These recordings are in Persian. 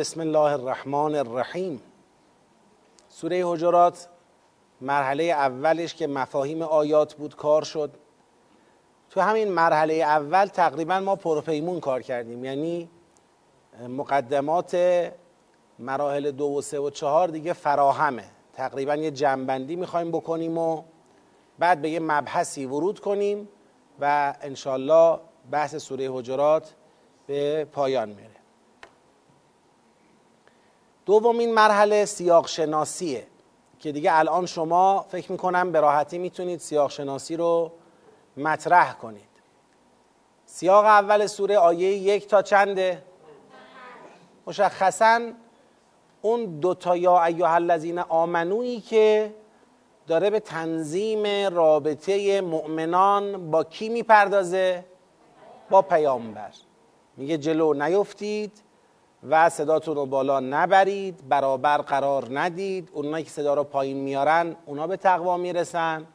بسم الله الرحمن الرحیم. سوره حجرات مرحله اولش که مفاهیم آیات بود کار شد. تو همین مرحله اول تقریبا ما پروپیمون کار کردیم. یعنی مقدمات مراحل دو و سه و چهار دیگه فراهمه. تقریبا یه جنبندی می‌خوایم بکنیم و بعد به یه مبحثی ورود کنیم و انشالله بحث سوره حجرات به پایان میره دومین مرحله سیاق شناسیه که دیگه الان شما فکر می‌کنم به راحتی می‌تونید سیاق شناسی رو مطرح کنید سیاق اول سوره آیه یک تا چنده؟ مشخصا اون دوتا یا ایها الذین آمنویی که داره به تنظیم رابطه مؤمنان با کی می‌پردازه؟ با پیامبر میگه جلو نیفتید و صداتون رو بالا نبرید برابر قرار ندید. اونایی که صدا رو پایین میارن اونا به تقوا می‌رسن.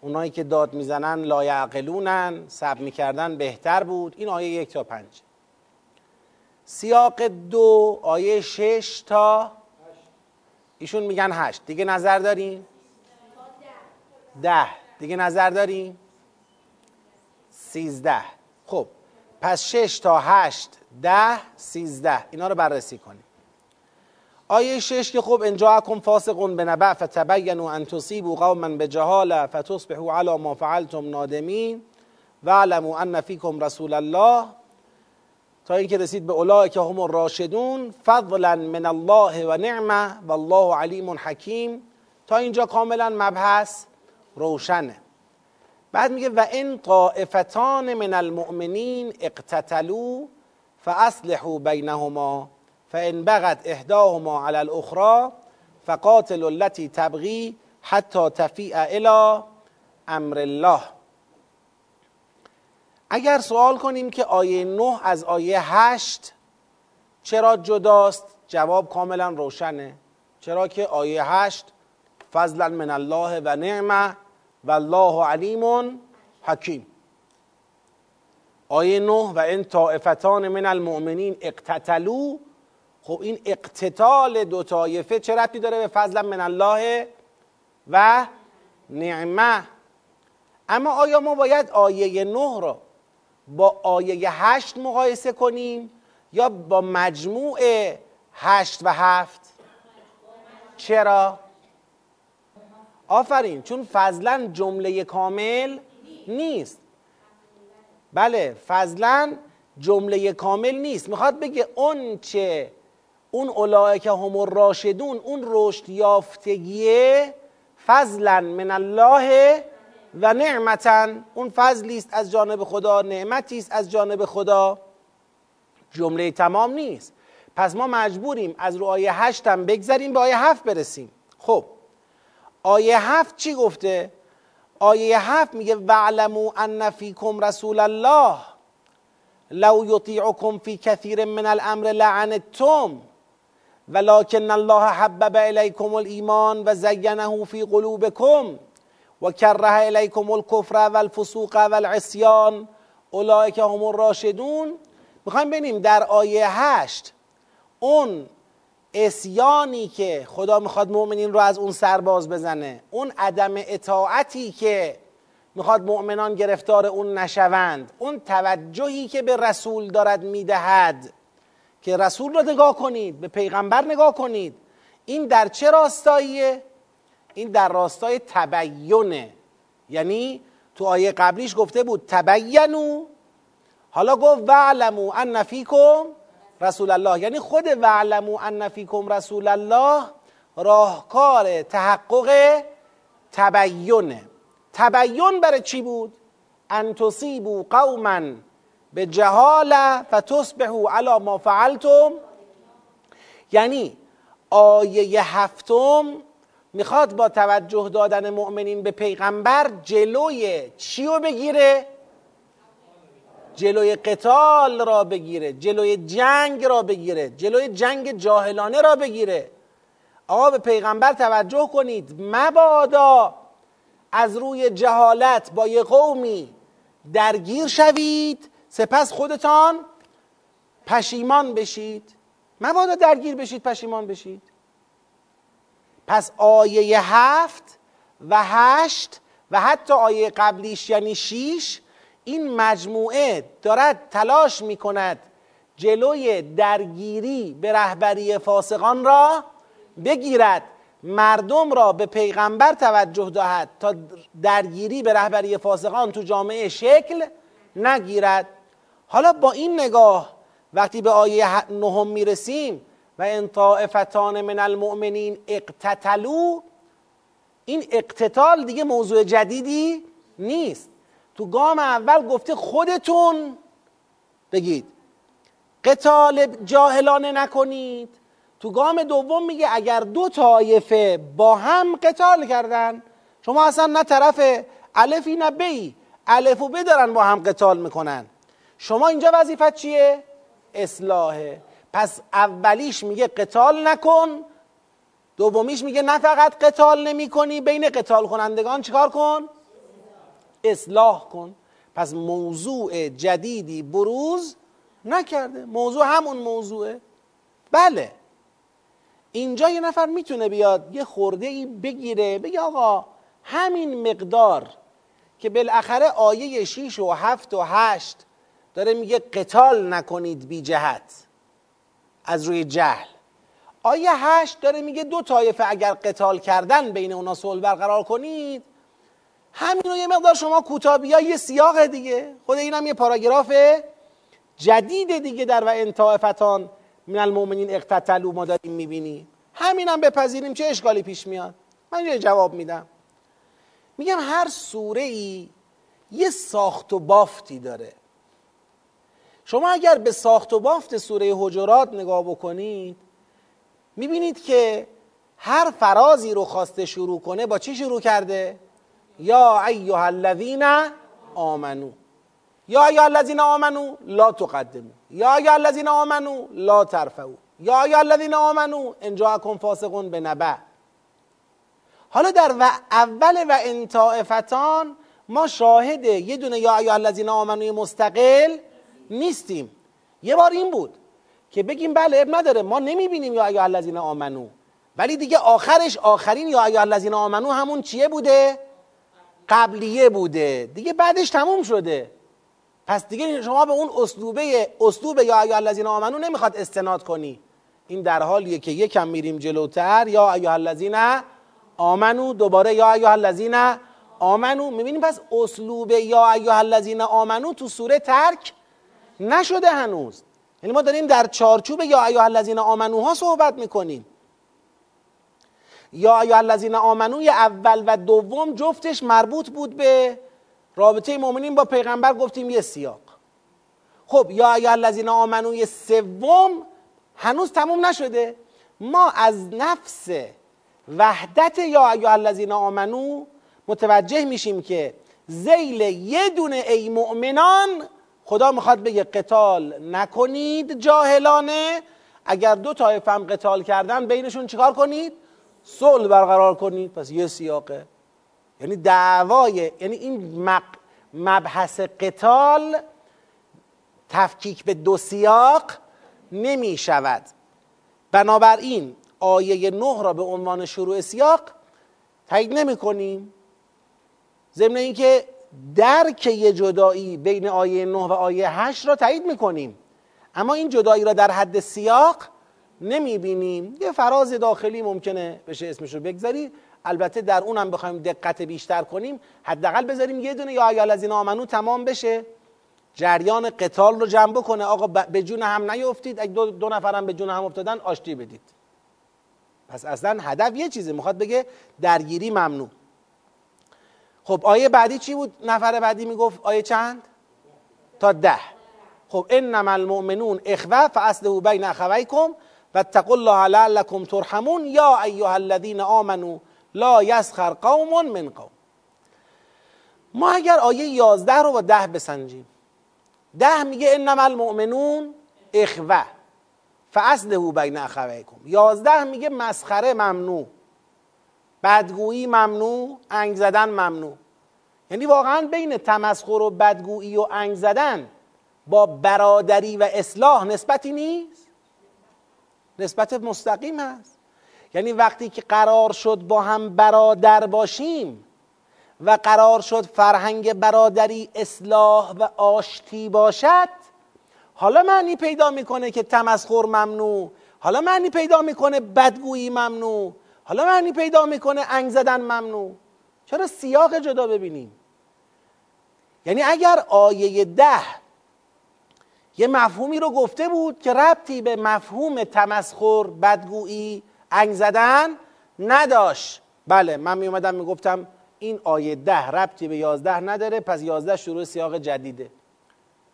اونایی که داد می‌زنن لایعقلونن. سب می‌کردن بهتر بود. این آیه یک تا پنج. سیاق دو آیه شش تا ایشون میگن هشت. دیگه نظر داریم؟ ده. دیگه نظر داریم؟ سیزده. خب پس شش تا هشت ده سیزده. اینا رو بررسی کنیم. آیه شش که خب انجاکم فاسقون به نبع فتبینوا ان تصیبوا قوما بجهاله فتصبحوا على ما فعلتم نادمین واعلموا ان فیکم رسول الله. تا اینکه رسید به اولئک هم الراشدون فضلا من الله و نعمه والله علیم حکیم. تا اینجا کاملا مبحث روشنه. بعد میگه و این طائفتان من المؤمنین اقتتلوا فاصلحوا بینهما فان بغت احداهما على الاخرى فقاتلوا التي تبغي حتى تفیء الى امر الله. اگر سوال کنیم که آیه 9 از آیه 8 چرا جداست؟ جواب کاملا روشنه. چرا که آیه 8 فضلا من الله و نعمه و الله علیم حکیم. آیه 9 و این طائفتان من المؤمنین اقتتلو خب این اقتتال دو طایفه چه ربطی داره به فضل من الله و نعمه؟ اما آیا ما باید آیه 9 را با آیه 8 مقایسه کنیم یا با مجموع 8 و 7 چرا؟ آفرین چون فضلا جمله کامل نیست. بله فضلا جمله کامل نیست. می‌خواد بگه اون چه اون اولئک هم الراشدون اون رشد یافتگیه فضلا من الله و نعمتا. اون فضلی است از جانب خدا نعمتی است از جانب خدا. جمله تمام نیست. پس ما مجبوریم از رو آیه هشت بگذریم به آیه هفت برسیم. خب آیه هفت چی گفته؟ آیه هفت میگه وعلمو ان فیکم رسول الله لو یطیعکم فی کثیر من الامر لعنتم ولكن الله حبب الیکم الایمان و زینه فی قلوبکم و الکفر والفسوق والعصیان اولئک هم الراشدون می‌خوایم ببینیم در آیه هشت اون اسیانی که خدا می‌خواد مؤمنین رو از اون سرباز بزنه. اون عدم اطاعتی که می‌خواد مؤمنان گرفتار اون نشوند. اون توجهی که به رسول دارد می‌دهد. که رسول رو نگاه کنید به پیغمبر نگاه کنید. این در چه راستاییه؟ این در راستای تبینه یعنی تو آیه قبلیش گفته بود تبینو حالا گفت وعلمو ان فیکم رسول الله یعنی خود وعلمو ان فیکم رسول الله راهکار تحقق تبینه تبین برای چی بود؟ ان تصیبوا قوما به جهاله فتصبحوا علی ما فعلتم یعنی آیه هفتم می‌خواد با توجه دادن مؤمنین به پیغمبر جلوی چی رو بگیره؟ جلوی قتال را بگیره جلوی جنگ را بگیره جلوی جنگ جاهلانه را بگیره. آقا به پیغمبر توجه کنید مبادا از روی جهالت با یه قومی درگیر شوید سپس خودتان پشیمان بشید. مبادا درگیر بشید پشیمان بشید. پس آیه هفت و هشت و حتی آیه قبلیش یعنی شیش این مجموعه دارد تلاش می کند جلوی درگیری به رهبری فاسقان را بگیرد مردم را به پیغمبر توجه دهد تا درگیری به رهبری فاسقان تو جامعه شکل نگیرد. حالا با این نگاه وقتی به آیه نهم می‌رسیم و ان طائفتان من المؤمنین اقتتلو این اقتتال دیگه موضوع جدیدی نیست. تو گام اول گفته خودتون بگید قتال جاهلانه نکنید تو گام دوم میگه اگر دو طایفه با هم قتال کردن شما اصلا نه طرف الفی نه بی الف و ب دارن با هم قتال می‌کنن شما اینجا وظیفت چیه؟ اصلاحه پس اولیش میگه قتال نکن دومیش میگه نه فقط قتال نمی کنی بین قتال کنندگان چیکار کن؟ اصلاح کن. پس موضوع جدیدی بروز نکرده. موضوع همون موضوعه. بله. اینجا یه نفر می‌تونه بیاد یه خورده ای بگیره بگه آقا همین مقدار که بالاخره آیه 6 و 7 و 8 داره میگه قتال نکنید بی جهت از روی جهل. آیه 8 داره میگه دو طایفه اگر قتال کردن بین اونا صلح برقرار کنید همین رو یه مقدار شما کوتاه یه سیاق دیگه. خود اینم یه پاراگراف جدید دیگه در و انطائفتان من المؤمنین اقتتلوا ما داریم می‌بینیم. همینم بپذیریم چه اشکالی پیش میاد. من یه جواب میدم. میگم هر سوره ای یه ساخت و بافتی داره. شما اگر به ساخت و بافت سوره حجرات نگاه بکنید می‌بینید که هر فرازی رو خواسته شروع کنه با چی شروع کرده؟ یا ایها الذین آمنو. یا ایها الذین آمنو لا تقدمو. یا ایها الذین آمنو لا ترفعو. یا ایها الذین آمنو ان جاءکم فاسق بنبأ حالا در و اول و انطائفتان ما شاهد یه دونه یا ایها الذین آمنو مستقل نیستیم. یه بار این بود که بگیم بله اب نداره. ما نمی‌بینیم یا ایها الذین آمنو. ولی دیگه آخرش آخرین یا ایها الذین آمنو همون چیه بوده؟ قبلیه بوده. دیگه بعدش تموم شده. پس دیگه شما به اون اسلوبه اسلوب یا ایها الذین آمنو نمی‌خواد استناد کنی. این در حالیه که یکم میریم جلوتر. یا ایها الذین آمنو دوباره یا ایها الذین آمنو. می‌بینیم پس اسلوب یا ایها الذین آمنو تو سوره ترک نشده هنوز. یعنی ما داریم در چارچوب یا ایها الذین آمنوها صحبت می‌کنیم. یا ایها الذین آمنوی اول و دوم جفتش مربوط بود به رابطه مؤمنین با پیغمبر گفتیم یه سیاق. خب یا ایها الذین آمنوی سوم هنوز تموم نشده. ما از نفس وحدت یا ایها الذین آمنو متوجه میشیم که زیل یه دونه ای مؤمنان خدا می‌خواد بگه قتال نکنید جاهلانه. اگر دو طایفه هم قتال کردن بینشون چیکار کنید؟ صلح برقرار کنید پس یه سیاقه یعنی دعوای یعنی این مبحث قتال تفکیک به دو سیاق نمی شود بنابراین آیه نه را به عنوان شروع سیاق تایید نمی کنیم ضمن اینکه درک یه جدایی بین آیه 9 و آیه 8 را تایید می‌کنیم. اما این جدایی را در حد سیاق نمی بینیم یه فراز داخلی ممکنه بشه اسمش رو بگذاری. البته در اونم بخوایم دقت بیشتر کنیم. حداقل بذاریم یه دونه یا ایال از این آمنو تمام بشه. جریان قتال رو جنب کنه آقا به جون هم نیفتید. اگه دو, دو نفرم به جون هم افتادن آشتی بدید. پس اصلا هدف یه چیزه. می‌خواد بگه درگیری ممنوع. خب آیه بعدی چی بود؟ نفر بعدی می‌گفت آیه چند؟ تا ده. خب انما المؤمنون اخوه فاصله بین اخویکم و اتقوا الله لعلکم ترحمون. یا ایها الذین آمنوا لا یسخر قوم من قوم. ما اگر آیه یازده رو با ده بسنجیم. ده میگه انما المؤمنون اخوه. فاصله بین اخویکم. یازده میگه مسخره ممنوع. بدگویی ممنوع انگ زدن ممنوع. یعنی واقعا بین تمسخر و بدگویی و انگ زدن با برادری و اصلاح نسبتی نیست. نسبت مستقیم هست. یعنی وقتی که قرار شد با هم برادر باشیم و قرار شد فرهنگ برادری اصلاح و آشتی باشد حالا معنی پیدا می‌کنه که تمسخر ممنوع حالا معنی پیدا می‌کنه بدگویی ممنوع حالا معنی پیدا می‌کنه انگ زدن ممنوع. چرا سیاق جدا ببینیم؟ یعنی اگر آیه ده یه مفهومی رو گفته بود که ربطی به مفهوم تمسخر بدگویی انگ زدن نداشت. بله من می اومدم می‌گفتم این آیه ده ربطی به یازده نداره پس یازده شروع سیاق جدیده.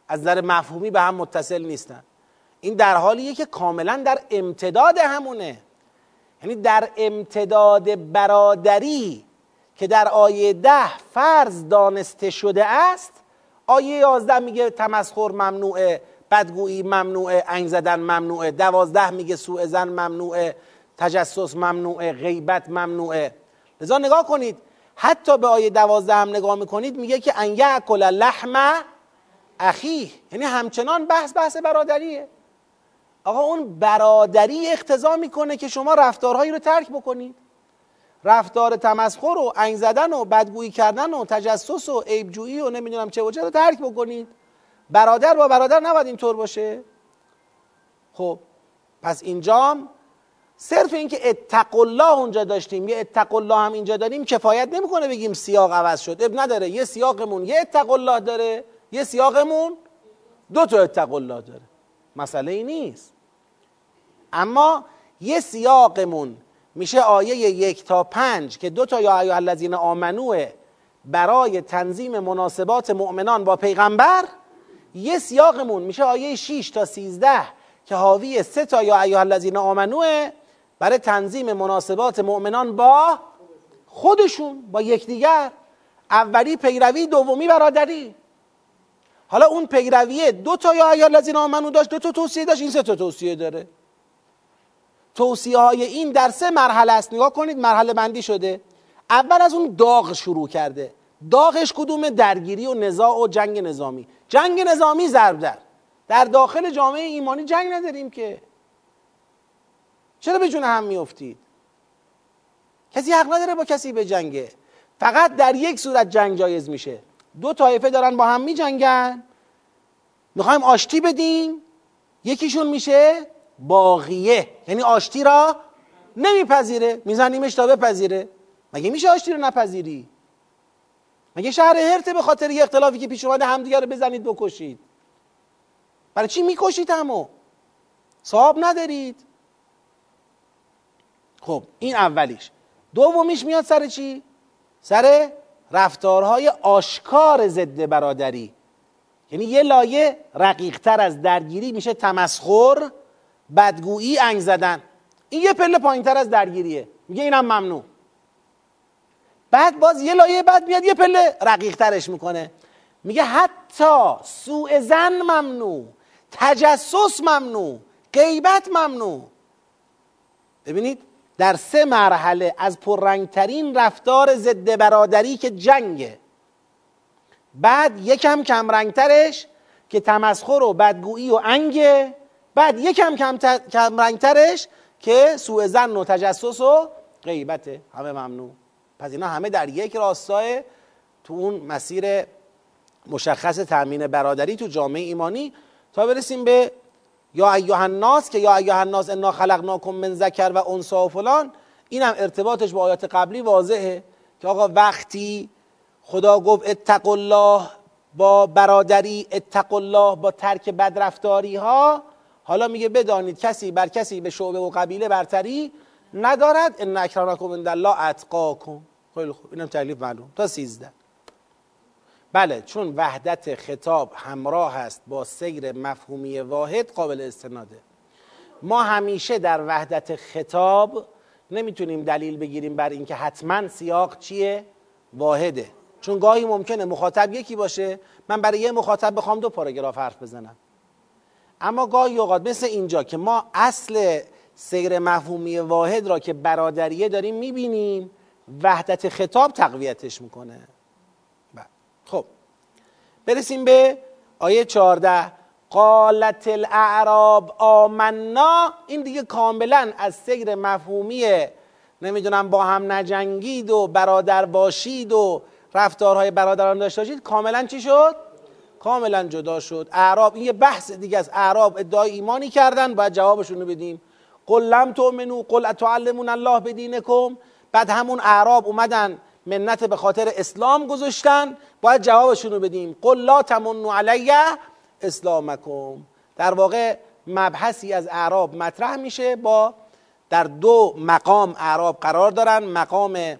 از نظر مفهومی به هم متصل نیستن. این در حالیه که کاملا در امتداد همونه. یعنی در امتداد برادری که در آیه ده فرض دانسته شده است آیه یازده میگه تمسخر ممنوعه. بدگویی ممنوعه انگ زدن ممنوعه دوازده میگه سوء زن ممنوعه تجسس ممنوعه غیبت ممنوعه. لذا نگاه کنید حتی به آیه دوازده هم نگاه می‌کنید میگه که ان یعکل لحم اخیه. یعنی همچنان بحث بحث برادریه. آقا اون برادری اقتضا می‌کنه که شما رفتارهایی رو ترک بکنید. رفتار تمسخر و انگ زدن و بدگویی کردن و تجسس و عیبجویی و نمی‌دونم چه و رو ترک بکنید. برادر با برادر نباید اینطور باشه؟ خب پس اینجام صرف اینکه اتق الله اونجا داشتیم یه اتق الله هم اینجا داریم کفایت نمی‌کنه بگیم سیاق عوض شد. اب نداره یه سیاقمون یه اتق الله داره یه سیاقمون دو تا اتق الله داره. مسئله ای نیست. اما یه سیاقمون میشه آیه یک تا پنج که دو تا یا ایها الذین آمنوه برای تنظیم مناسبات مؤمنان با پیغمبر یه سیاقمون میشه آیه 6 تا 13 که حاوی سه تا یا ایها الذین آمنوه برای تنظیم مناسبات مؤمنان با خودشون با یکدیگر. اولی پیروی دومی برادری. حالا اون پیرویه دو تا یا ایها الذین آمنو داشت دو تا توصیه داشت این سه تا توصیه داره. توصیه های این در سه مرحله است. نگاه کنید مرحله بندی شده. اول از اون داغ شروع کرده. داغش کدوم درگیری و نزاع و جنگ نظامی. جنگ نظامی ضرب در. در داخل جامعه ایمانی جنگ نداریم که. چرا به جون هم میافتید؟ کسی حق نداره با کسی به جنگه فقط در یک صورت جنگ جایز میشه. دو طایفه دارن با هم میجنگن. می‌خوایم آشتی بدیم. یکیشون میشه باقیه یعنی آشتی را نمیپذیره. میزنیمش تا بپذیره. مگه میشه آشتی رو نپذیری؟ مگه شهر هرته به خاطر یه اختلافی که پیش اومده همدیگه رو بزنید بکشید؟ برای چی می‌کشید همو؟ صاحب ندارید. خب این اولیش. دومیش میاد سر چی؟ سر رفتارهای آشکار ضد برادری. یعنی یه لایه رقیقتر از درگیری میشه تمسخر بدگویی انگ زدن. این یه پله پایین تر از درگیریه. میگه اینم ممنوع. بعد باز یه لایه بعد میاد یه پله رقیق ترش می‌کنه. میگه حتی سوء زن ممنوع تجسس ممنوع غیبت ممنوع. ببینید در سه مرحله از پررنگترین رفتار ضد برادری که جنگه. بعد یکم کم رنگترش که تمسخر و بدگویی و انگه. بعد یکم کم, کم رنگترش که سوء زن و تجسس و غیبته همه ممنوع. پس اینا همه در یک راستای تو اون مسیر مشخص تأمین برادری تو جامعه ایمانی تا برسیم به یا ایها الناس که یا ایها الناس انا خلقناکم من ذکر و انسا و فلان اینم ارتباطش با آیات قبلی واضحه که آقا وقتی خدا گفت اتق الله با برادری اتق الله با ترک بدرفتاری ها حالا میگه بدانید کسی بر کسی به شعبه و قبیله برتری ندارد ان اکرمکم عند الله اتقاکم. خیلی خوب. اینم تعلیف معلوم. تا سیزده. بله چون وحدت خطاب همراه است با سیر مفهومی واحد قابل استناده. ما همیشه در وحدت خطاب نمی‌تونیم دلیل بگیریم بر اینکه حتما سیاق چیه؟ واحده. چون گاهی ممکنه مخاطب یکی باشه من برای یه مخاطب بخوام دو پاراگراف حرف بزنم. اما گاهی اوقات مثل اینجا که ما اصل سیر مفهومی واحد را که برادریه داریم می‌بینیم. وحدت خطاب تقویتش می‌کنه. بله. خب. برسیم به آیه 14 قالت الاعراب آمنا. این دیگه کاملا از سیر مفهومی نمی‌دونم با هم نجنگید و برادر باشید و رفتارهای برادران داشته باشید. کاملا چی شد؟ کاملا جدا شد. اعراب این یه بحث دیگه از اعراب ادعای ایمانی کردن. باید جوابشون رو بدیم. قل لم تؤمنو قل اتعلمون الله بدینکم. بعد همون اعراب اومدن منت به خاطر اسلام گذاشتن باید جوابشون رو بدیم. قل لا تمنو علیه اسلامکم. در واقع مبحثی از اعراب مطرح میشه با در دو مقام اعراب قرار دارن. مقام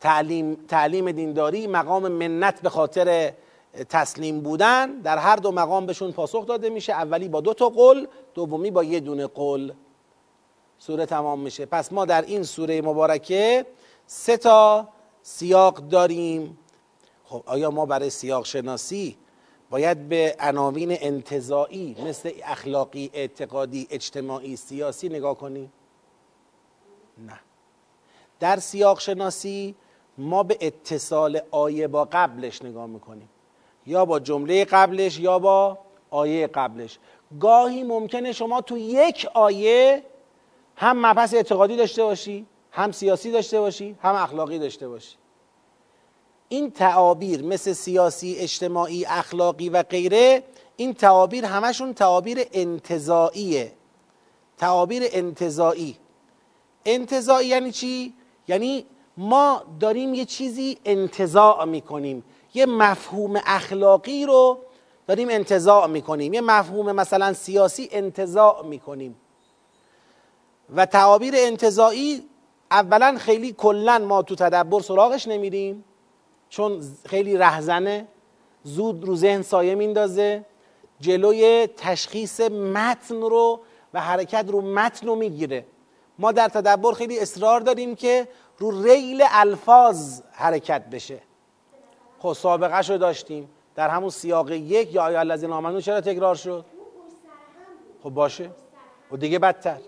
تعلیم, تعلیم دینداری مقام منت به خاطر تسلیم بودن. در هر دو مقام بهشون پاسخ داده میشه. اولی با دو تا قل دومی با یه دونه قل. سوره تمام میشه. پس ما در این سوره مبارکه سه تا سیاق داریم. خب آیا ما برای سیاق شناسی باید به عناوین انتظاعی مثل اخلاقی اعتقادی اجتماعی سیاسی نگاه کنیم؟ نه. در سیاق شناسی ما به اتصال آیه با قبلش نگاه می‌کنیم. یا با جمله قبلش یا با آیه قبلش. گاهی ممکنه شما تو یک آیه هم مبحث اعتقادی داشته باشی هم سیاسی داشته باشی هم اخلاقی داشته باشی. این تعابیر مثل سیاسی اجتماعی اخلاقی و غیره این تعابیر همشون تعابیر انتظائیه تعابیر انتظائی انتظائی یعنی چی؟ یعنی ما داریم یه چیزی انتظاع می‌کنیم. یه مفهوم اخلاقی رو داریم انتظاع می‌کنیم. یه مفهوم مثلا سیاسی انتظاع می‌کنیم. و تعابیر انتظاعی اولا خیلی کلا ما تو تدبر سراغش نمیریم چون خیلی رهزنه. زود رو ذهن سایه میندازه. جلوی تشخیص متن رو و حرکت رو متن رو می‌گیره. ما در تدبر خیلی اصرار داریم که رو ریل الفاظ حرکت بشه. خب سابقه رو داشتیم. در همون سیاق یک یا آیا الذین آمنو چرا تکرار شد؟ خب باشه. و دیگه بدتر.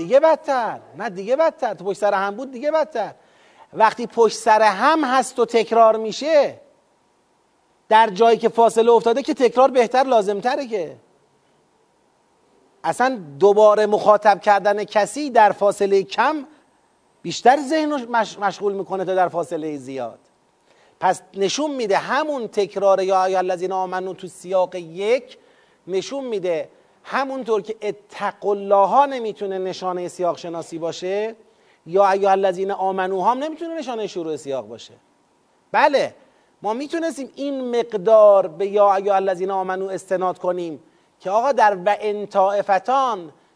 دیگه بدتر نه دیگه بدتر. تو پشت سر هم بود دیگه بدتر. وقتی پشت سر هم هست و تکرار میشه در جایی که فاصله افتاده که تکرار بهتر لازمتره که. اصلا دوباره مخاطب کردن کسی در فاصله کم بیشتر ذهن مشغول می‌کنه تا در فاصله زیاد. پس نشون میده همون تکرار یا آیا الذین آمنو تو سیاق یک نشون میده همونطور که اتق الله ها نمی‌تونه نشانه سیاق شناسی باشه یا ایا الذین آمنو هم نمی‌تونه نشانه شروع سیاق باشه. بله ما می‌تونستیم این مقدار به یا ایا الذین آمنو استناد کنیم که آقا در و ان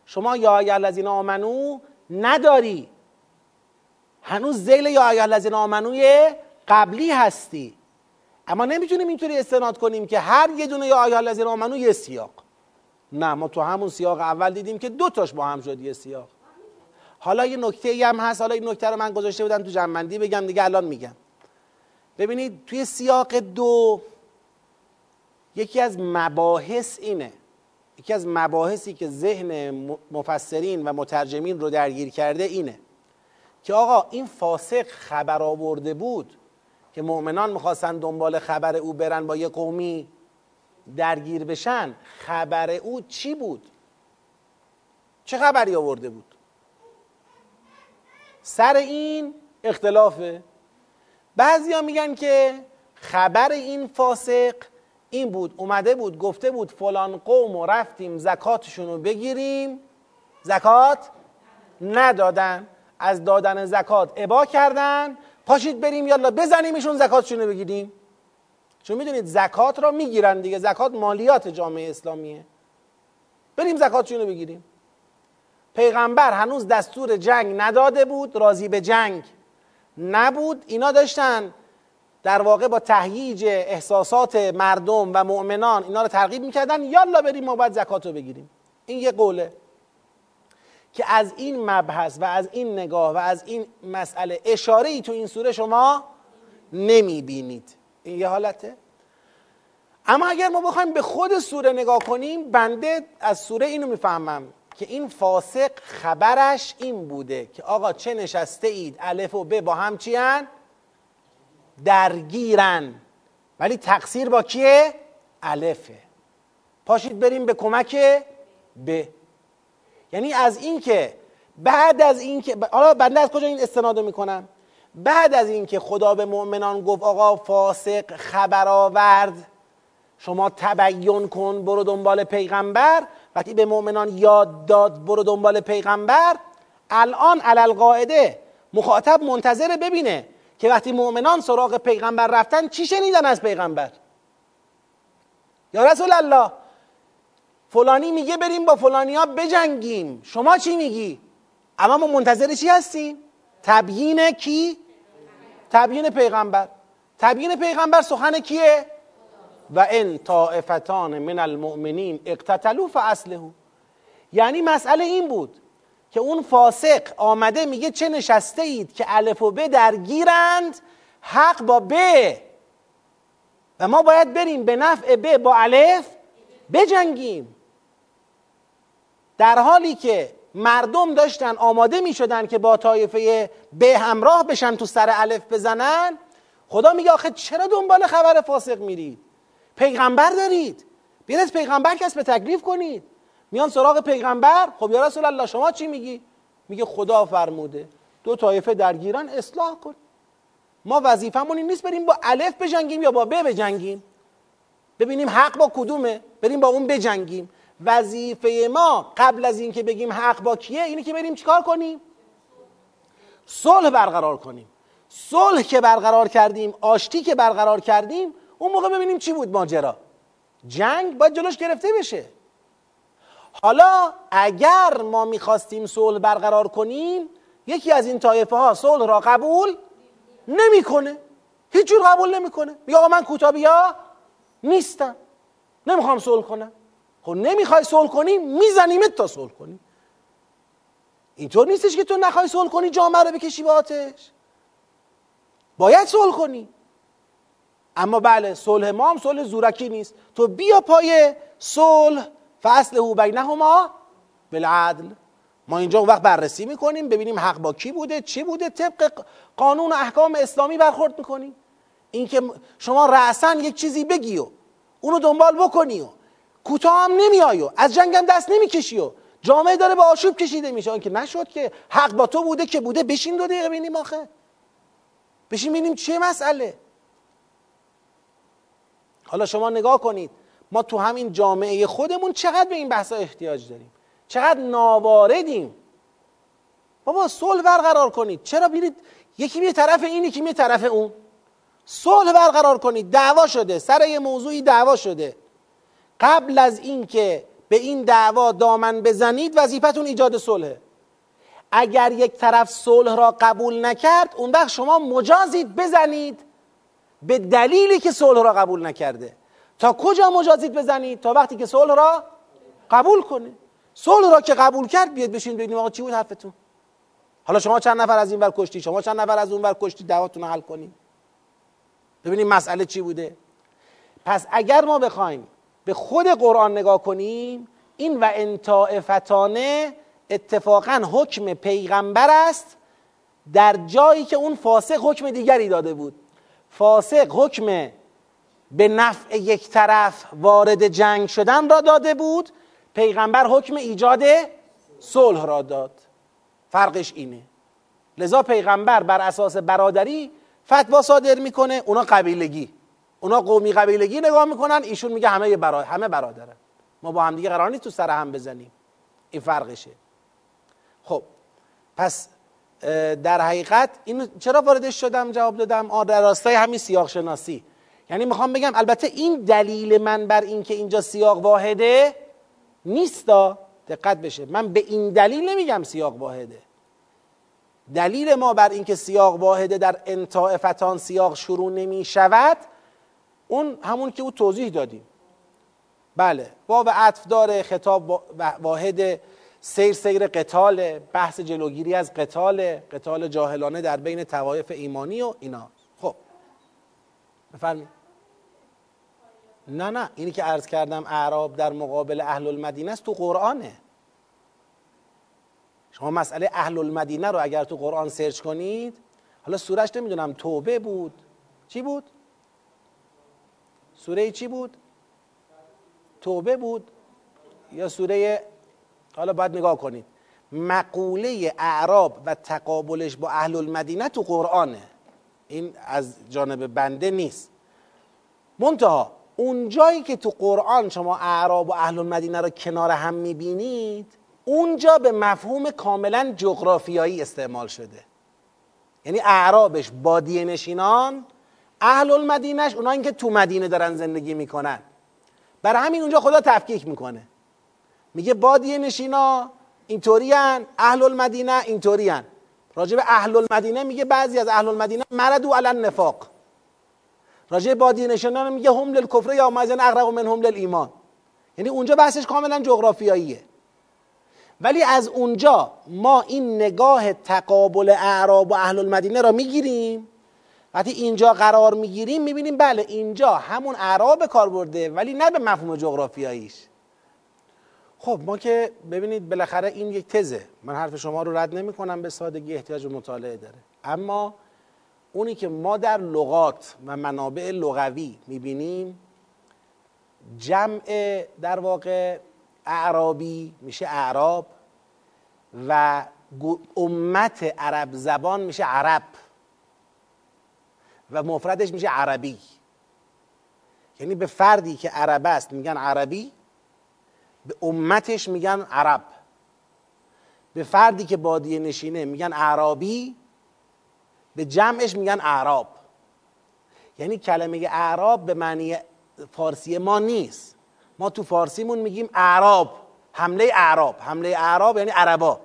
شما یا ایا الذین آمنو نداری. هنوز زیل یا ایا الذین آمنوی قبلی هستی. اما نمی‌تونیم اینطوری استناد کنیم که هر یه دونه یا ایا الذین آمنو یه سیاق. نه ما تو همون سیاق اول دیدیم که دو تاش با هم شد یه سیاق. حالا یه نکته ای هم هست حالا این نکته رو من گذاشته بودم تو جنبندی بگم دیگه الان میگم. ببینید توی سیاق دو یکی از مباحث اینه یکی از مباحثی که ذهن مفسرین و مترجمین رو درگیر کرده اینه که آقا این فاسق خبر آورده بود که مؤمنان می‌خواستن دنبال خبر او برن با یه قومی درگیر بشن خبر او چی بود؟ چه خبری آورده بود؟ سر این اختلافه. ها میگن که خبر این فاسق این بود اومده بود گفته بود فلان قوم و رفتیم زکاتشون رو بگیریم. زکات ندادن. از دادن زکات ابا کردن. پاشید بریم یالا بزنیمشون زکاتشون رو بگیریم. چون می‌دونید زکات را می‌گیرن دیگه. زکات مالیات جامعه اسلامیه. بریم زکاتشون رو بگیریم. پیغمبر هنوز دستور جنگ نداده بود راضی به جنگ نبود. اینا داشتن در واقع با تهییج احساسات مردم و مؤمنان اینا رو ترغیب می‌کردن. یالا بریم ما باید زکات رو بگیریم. این یه قوله. که از این مبحث و از این نگاه و از این مسئله اشاره ای تو این سوره شما نمی‌بینید. این یه حالته. اما اگر ما بخوایم به خود سوره نگاه کنیم بنده از سوره اینو می‌فهمم که این فاسق خبرش این بوده که آقا چه نشسته اید؟ الف و ب با هم چی هن؟ درگیرن. ولی تقصیر با کیه؟ الفه. پاشید بریم به کمک به یعنی از اینکه بعد از اینکه حالا بنده از کجا این استنادو می‌کنم بعد از اینکه خدا به مؤمنان گفت آقا فاسق خبر آورد شما تبیین کن برو دنبال پیغمبر وقتی به مؤمنان یاد داد برو دنبال پیغمبر الان علل قاعده مخاطب منتظر ببینه که وقتی مؤمنان سراغ پیغمبر رفتن چی شنیدن از پیغمبر یا رسول الله فلانی میگه بریم با فلانی ها بجنگیم شما چی میگی؟ اما ما منتظر چی هستیم؟ تبیین کی؟ تبیین پیغمبر. تبیین پیغمبر سخن کیه؟ و ان طائفتان من المؤمنین اقتتلوا فاصله یعنی مسئله این بود که اون فاسق آمده میگه چه نشسته اید که الف و ب درگیرند حق با ب. و ما باید بریم به نفع ب با الف بجنگیم. در حالی که مردم داشتن آماده می شدن که با طایفه به همراه بشن تو سر الف بزنن. خدا میگه آخه چرا دنبال خبر فاسق میرید پیغمبر دارید. بیاید پیغمبر کس به تکلیف کنید. میان سراغ پیغمبر. خب یا رسول الله شما چی میگی؟ میگه خدا فرموده. دو طایفه درگیرن اصلاح کن. ما وظیفمون این نیست بریم با الف بجنگیم یا با ب بجنگیم. ببینیم حق با کدومه. بریم با اون بجنگیم. وظیفه ما قبل از اینکه بگیم حق با کیه اینه که بریم چیکار کنیم؟ صلح برقرار کنیم. صلح که برقرار کردیم آشتی که برقرار کردیم اون موقع ببینیم چی بود ماجرا. جنگ باید جلوش گرفته بشه. حالا اگر ما می‌خواستیم صلح برقرار کنیم یکی از این طایفه ها صلح را قبول نمی‌کنه. هیچ جور قبول نمی‌کنه. میگه آقا من کوتابیا نیستم. نمی‌خوام صلح کنم. خب نمی‌خوای صلح کنی میزنیمت تا صلح کنی. اینطور نیستش که تو نخوای صلح کنی جامعه رو بکشی به آتش. باید صلح کنی. اما بله صلح ما هم صلح زورکی نیست. تو بیا پای صلح فصل او بینهما بالعدل. ما اینجا وقت بررسی می‌کنیم ببینیم حق با کی بوده چی بوده طبق قانون و احکام اسلامی برخورد می‌کنیم اینکه شما رأسا یک چیزی بگی و اونو دنبال بکنی و کوتاه هم نمیای و از جنگم دست نمی‌کشی و جامعه داره به آشوب کشیده میشه. که نشد که حق با تو بوده که بوده. بشین دو دقیقه ببینیم آخه. بشین ببینیم چه مسئله. حالا شما نگاه کنید. ما تو همین جامعه خودمون چقدر به این بحثا احتیاج داریم؟ چقدر ناواردیم؟ بابا صلح برقرار کنید. چرا بیرید؟ یکی می طرف این یکی می طرف اون. صلح برقرار کنید. دعوا شده. سر یه موضوعی دعوا شده. قبل از اینکه به این دعوا دامن بزنید وظیفتون ایجاد صلحه اگر یک طرف صلح را قبول نکرد اون وقت شما مجازید بزنید به دلیلی که صلح را قبول نکرده. تا کجا مجازید بزنید؟ تا وقتی که صلح را قبول کنه. صلح را که قبول کرد بیاد بشین ببینیم آقا چی بود حرفتون. حالا شما چند نفر از این ور کشتی؟ شما چند نفر از اون ور کشتی؟ دعواتون حل کنیم. ببینیم مسئله چی بوده. پس اگر ما بخوایم به خود قرآن نگاه کنیم این و انطائفتانه اتفاقا حکم پیغمبر است در جایی که اون فاسق حکم دیگری داده بود. فاسق حکم به نفع یک طرف وارد جنگ شدن را داده بود پیغمبر حکم ایجاد صلح را داد. فرقش اینه. لذا پیغمبر بر اساس برادری فتوا صادر می‌کنه اونا قبیلگی. اونا قومی قبیلگی نگاه می‌کنن ایشون میگه همه برا... همه برادرن. ما با هم دیگه قرار نیست تو سر هم بزنیم. این فرقشه. خب پس در حقیقت این چرا واردش شدم؟ جواب دادم. آ در راستای همین سیاق شناسی یعنی می‌خوام بگم البته این دلیل من بر اینکه اینجا سیاق واحده نیستا. دقت بشه. من به این دلیل نمیگم سیاق واحده. دلیل ما بر اینکه سیاق واحده در انتاع فتان سیاق شروع نمی شود اون همون که او توضیح دادیم. بله واو عطف داره خطاب واحد سیر سیر قتال بحث جلوگیری از قتال قتال جاهلانه در بین توایف ایمانی و اینا. خب. بفرمایید. نه نه. اینی که عرض کردم اعراب در مقابل اهل المدینه است تو قرآنه. شما مسئله اهل المدینه رو اگر تو قرآن سرچ کنید حالا سورش نمی‌دونم توبه بود. چی بود؟ سوره چی بود؟ توبه بود. یا سوره حالا باید نگاه کنید. مقوله اعراب و تقابلش با اهل المدینه تو قرآنه. این از جانب بنده نیست. منتها اون جایی که تو قرآن شما اعراب و اهل المدینه رو کنار هم می‌بینید اونجا به مفهوم کاملا جغرافیایی استعمال شده. یعنی اعرابش بادیه نشینان اهل المدینش اونایی که تو مدینه دارن زندگی می‌کنن. برای همین اونجا خدا تفکیک می‌کنه. میگه بادیه نشینا اینطورین اهل المدینه اینطورین راجع به اهل المدینه میگه بعضی از اهل المدینه مردو علی النفاق. راجع بادی نشانان میگه هم للکفر یا مازن اقرب من هم ایمان یعنی اونجا بحثش کاملا جغرافیاییه. ولی از اونجا ما این نگاه تقابل اعراب و اهل المدینه را می‌گیریم. وقتی اینجا قرار می‌گیریم می‌بینیم بله اینجا همون اعراب کار برده ولی نه به مفهوم جغرافیاییش. خب ما که ببینید بالاخره این یک تزه. من حرف شما رو رد نمی کنم به سادگی احتیاج به مطالعه داره. اما اونی که ما در لغات و منابع لغوی می‌بینیم جمع در واقع اعرابی میشه اعراب و امت عرب زبان میشه عرب. و مفردش میشه عربی. یعنی به فردی که عرب است میگن عربی به امتش میگن عرب. به فردی که بادیه نشینه میگن عربی به جمعش میگن اعراب یعنی کلمه اعراب به معنی فارسی ما نیست. ما تو فارسیمون میگیم اعراب حمله اعراب حمله اعراب یعنی عربا.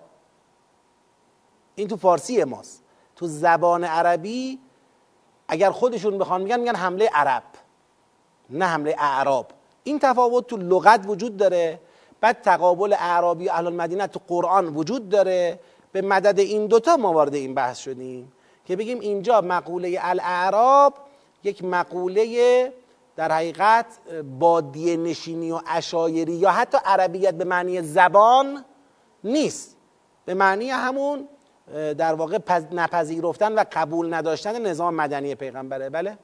این تو فارسی ماست. تو زبان عربی اگر خودشون بخوان میگن میگن حمله عرب نه حمله اعراب. این تفاوت تو لغت وجود داره بعد تقابل اعرابی و اهل المدینه تو قرآن وجود داره. به مدد این دوتا ما وارد این بحث شدیم که بگیم اینجا مقوله الاعراب یک مقوله در حقیقت بادیه نشینی و اشایری یا حتی عربیت به معنی زبان نیست. به معنی همون در واقع نپذیرفتن و قبول نداشتن نظام مدنی پیغمبره. بله؟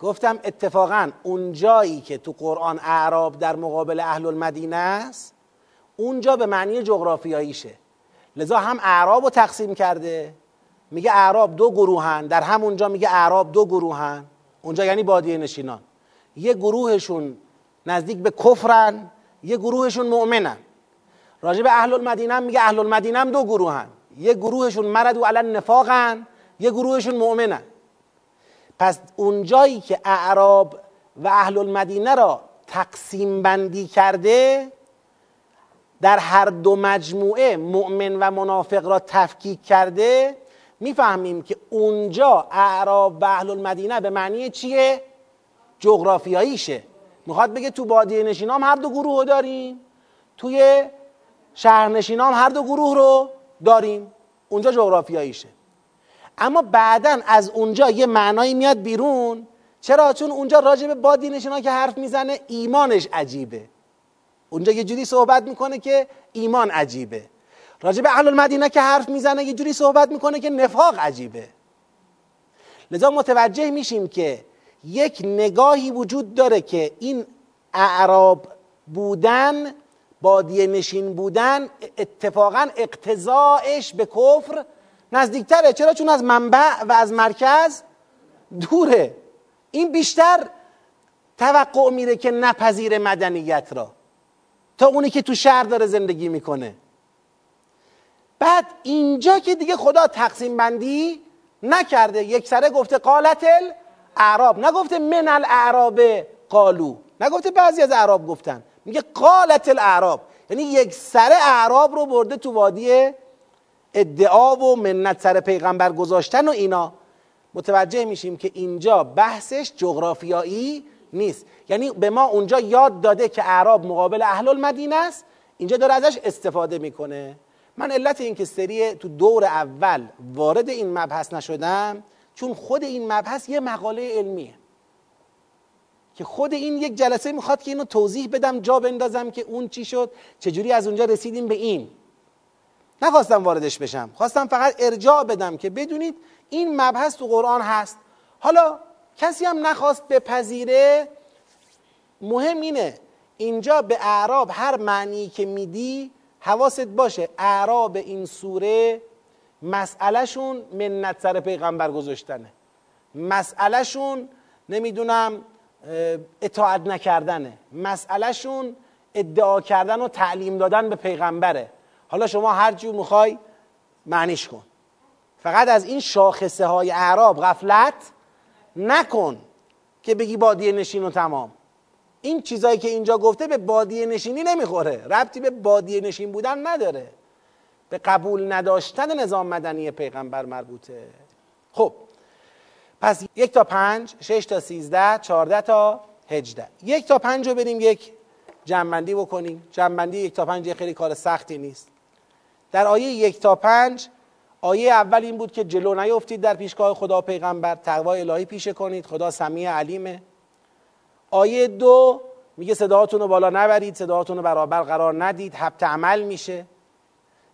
گفتم اتفاقا اون جایی که تو قرآن اعراب در مقابل اهل المدینه است اونجا به معنی جغرافیاییشه. لذا هم اعراب رو تقسیم کرده. میگه اعراب دو گروهن در همونجا میگه اعراب دو گروهن. اونجا یعنی بادیه نشینان. یه گروهشون نزدیک به کفرن یه گروهشون مؤمنن. راجع به اهل المدینه میگه اهل المدینه هم دو گروهن. یه گروهشون مرد و علن نفاقن یه گروهشون مؤمنن پس اونجایی که اعراب و اهل المدینه را تقسیم بندی کرده در هر دو مجموعه مؤمن و منافق را تفکیک کرده می‌فهمیم که اونجا اعراب و اهل المدینه به معنی چیه؟ جغرافیاییشه می‌خواد بگه تو بادیه نشینام هر دو گروه رو داریم توی شهرنشینام هر دو گروه رو داریم. اونجا جغرافیاییشه. اما بعدا از اونجا یه معنایی میاد بیرون. چرا؟ چون اونجا راجع به بادی نشینا که حرف می‌زنه ایمانش عجیبه. اونجا یه جوری صحبت می‌کنه که ایمان عجیبه. راجع به اهل المدینه که حرف می‌زنه یه جوری صحبت می‌کنه که نفاق عجیبه. لذا متوجه میشیم که یک نگاهی وجود داره که این اعراب بودن بادیه نشین بودن اتفاقا اقتضاعش به کفر نزدیکتره. چرا؟ چون از منبع و از مرکز دوره. این بیشتر توقع میره که نپذیر مدنیت را. تا اونی که تو شهر داره زندگی می‌کنه. بعد اینجا که دیگه خدا تقسیم بندی نکرده. یک سره گفته قالت اعراب نگفته من الاعراب قالو. نگفته بعضی از اعراب گفتن. میگه قالت الاعراب. یعنی یک سره اعراب رو برده تو وادی ادعا و منت سر پیغمبر گذاشتن و اینا. متوجه میشیم که اینجا بحثش جغرافیایی نیست. یعنی به ما اونجا یاد داده که اعراب مقابل اهل المدینه است. اینجا داره ازش استفاده می‌کنه. من علت این که سری تو دور اول وارد این مبحث نشدم چون خود این مبحث یه مقاله علمیه. که خود این یک جلسه می‌خواد که اینو توضیح بدم جا بندازم که اون چی شد چجوری از اونجا رسیدیم به این. نخواستم واردش بشم خواستم فقط ارجاع بدم که بدونید این مبحث تو قرآن هست. حالا کسی هم نخواست بپذیره مهم اینه اینجا به اعراب هر معنی که میدی حواست باشه. اعراب این سوره مسئلهشون منت سر پیغمبر گذاشتنه. مسئلهشون نمی‌دونم اطاعت نکردنه. مسئلهشون ادعا کردن و تعلیم دادن به پیغمبره. حالا شما هر جو می‌خوای معنیش کن. فقط از این شاخصه های اعراب غفلت نکن که بگی بادیه نشین و تمام. این چیزایی که اینجا گفته به بادیه نشینی نمی‌خوره. ربطی به بادیه نشین بودن نداره. به قبول نداشتن نظام مدنی پیغمبر مربوطه. خب پس یک تا پنج شش تا سیزده چارده تا هجده. یک تا پنج رو بریم یک جنبندی بکنیم. جنبندی یک تا پنج خیلی کار سختی نیست. در آیه یک تا پنج آیه اول این بود که جلو نیفتید در پیشگاه خدا و پیغمبر تقوا الهی پیشه کنید خدا سمیع علیمه. آیه دو میگه صداهاتون رو بالا نبرید صداهاتون رو برابر قرار ندید حبت عمل میشه.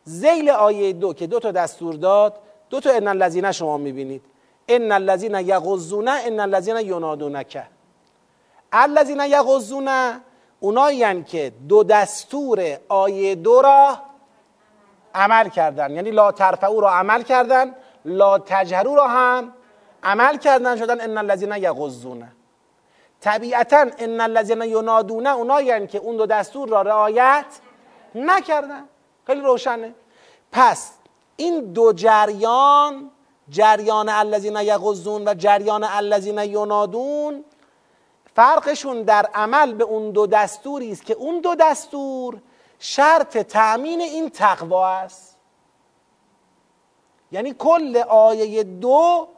زیل آیه دو که دو تا دستور داد دو تا ان الذین شما می‌بینید. ان الذین یغضون ان الذین ینادونک الذین یغضون اونایی که دو دستور آیه دو را عمل کردن. یعنی لا ترفعو را عمل کردن لا تجهرو را هم عمل کردن شدن ان الذین یغضون طبیعتا ان الذین ینادون اونایی که اون دو دستور را رعایت نکردن. خیلی روشنه. پس این دو جریان جریان الذین یغضون و جریان الذین ینادون فرقشون در عمل به اون دو دستوری است که اون دو دستور شرط تأمین این تقوا است. یعنی کل آیه دو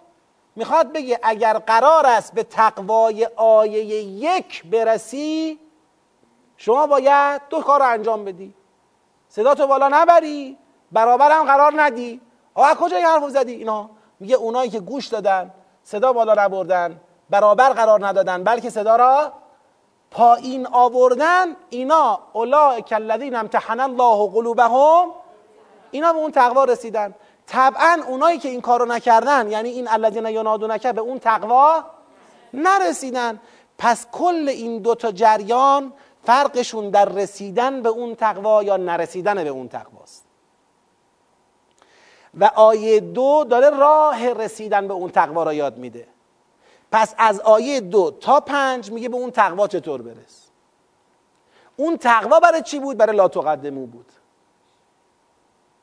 می‌خواد بگه اگر قرار است به تقوای آیه یک برسی شما باید دو کار رو انجام بدی. صدا تو بالا نبری برابر هم قرار ندی. آقا کجا این حرف زدی اینا؟ میگه اونایی که گوش دادن صدا بالا نبردن برابر قرار ندادن بلکه صدا را پایین آوردن اینا اولئک الذین امتحن الله قلوبهم اینا به اون تقوا رسیدن. طبعا اونایی که این کارو نکردن یعنی این الذین ینادونک به اون تقوا نرسیدن. پس کل این دوتا جریان فرقشون در رسیدن به اون تقوا یا نرسیدن به اون تقواست. و آیه دو داره راه رسیدن به اون تقوا را یاد میده. پس از آیه دو تا پنج میگه به اون تقوا چطور برس؟ اون تقوا برای چی بود؟ برای لا تقدمو بود.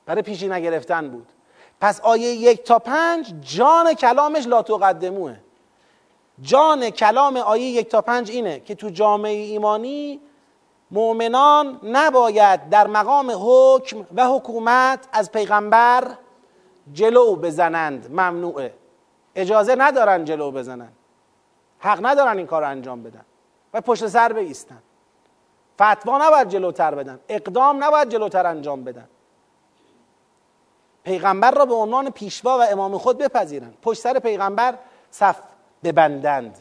برای پیشی نگرفتن بود. پس آیه یک تا پنج جان کلامش لا تقدموه. جان کلام آیه یک تا پنج اینه که تو جامعه ایمانی مؤمنان نباید در مقام حکم و حکومت از پیغمبر جلو بزنند ممنوعه. اجازه ندارن جلو بزنن. حق ندارن این کار رو انجام بدن. و پشت سر بیستن. فتوا نباید جلوتر بدن. اقدام نباید جلوتر انجام بدن. پیغمبر را به عنوان پیشوا و امام خود بپذیرند. پشت سر پیغمبر صف ببندند.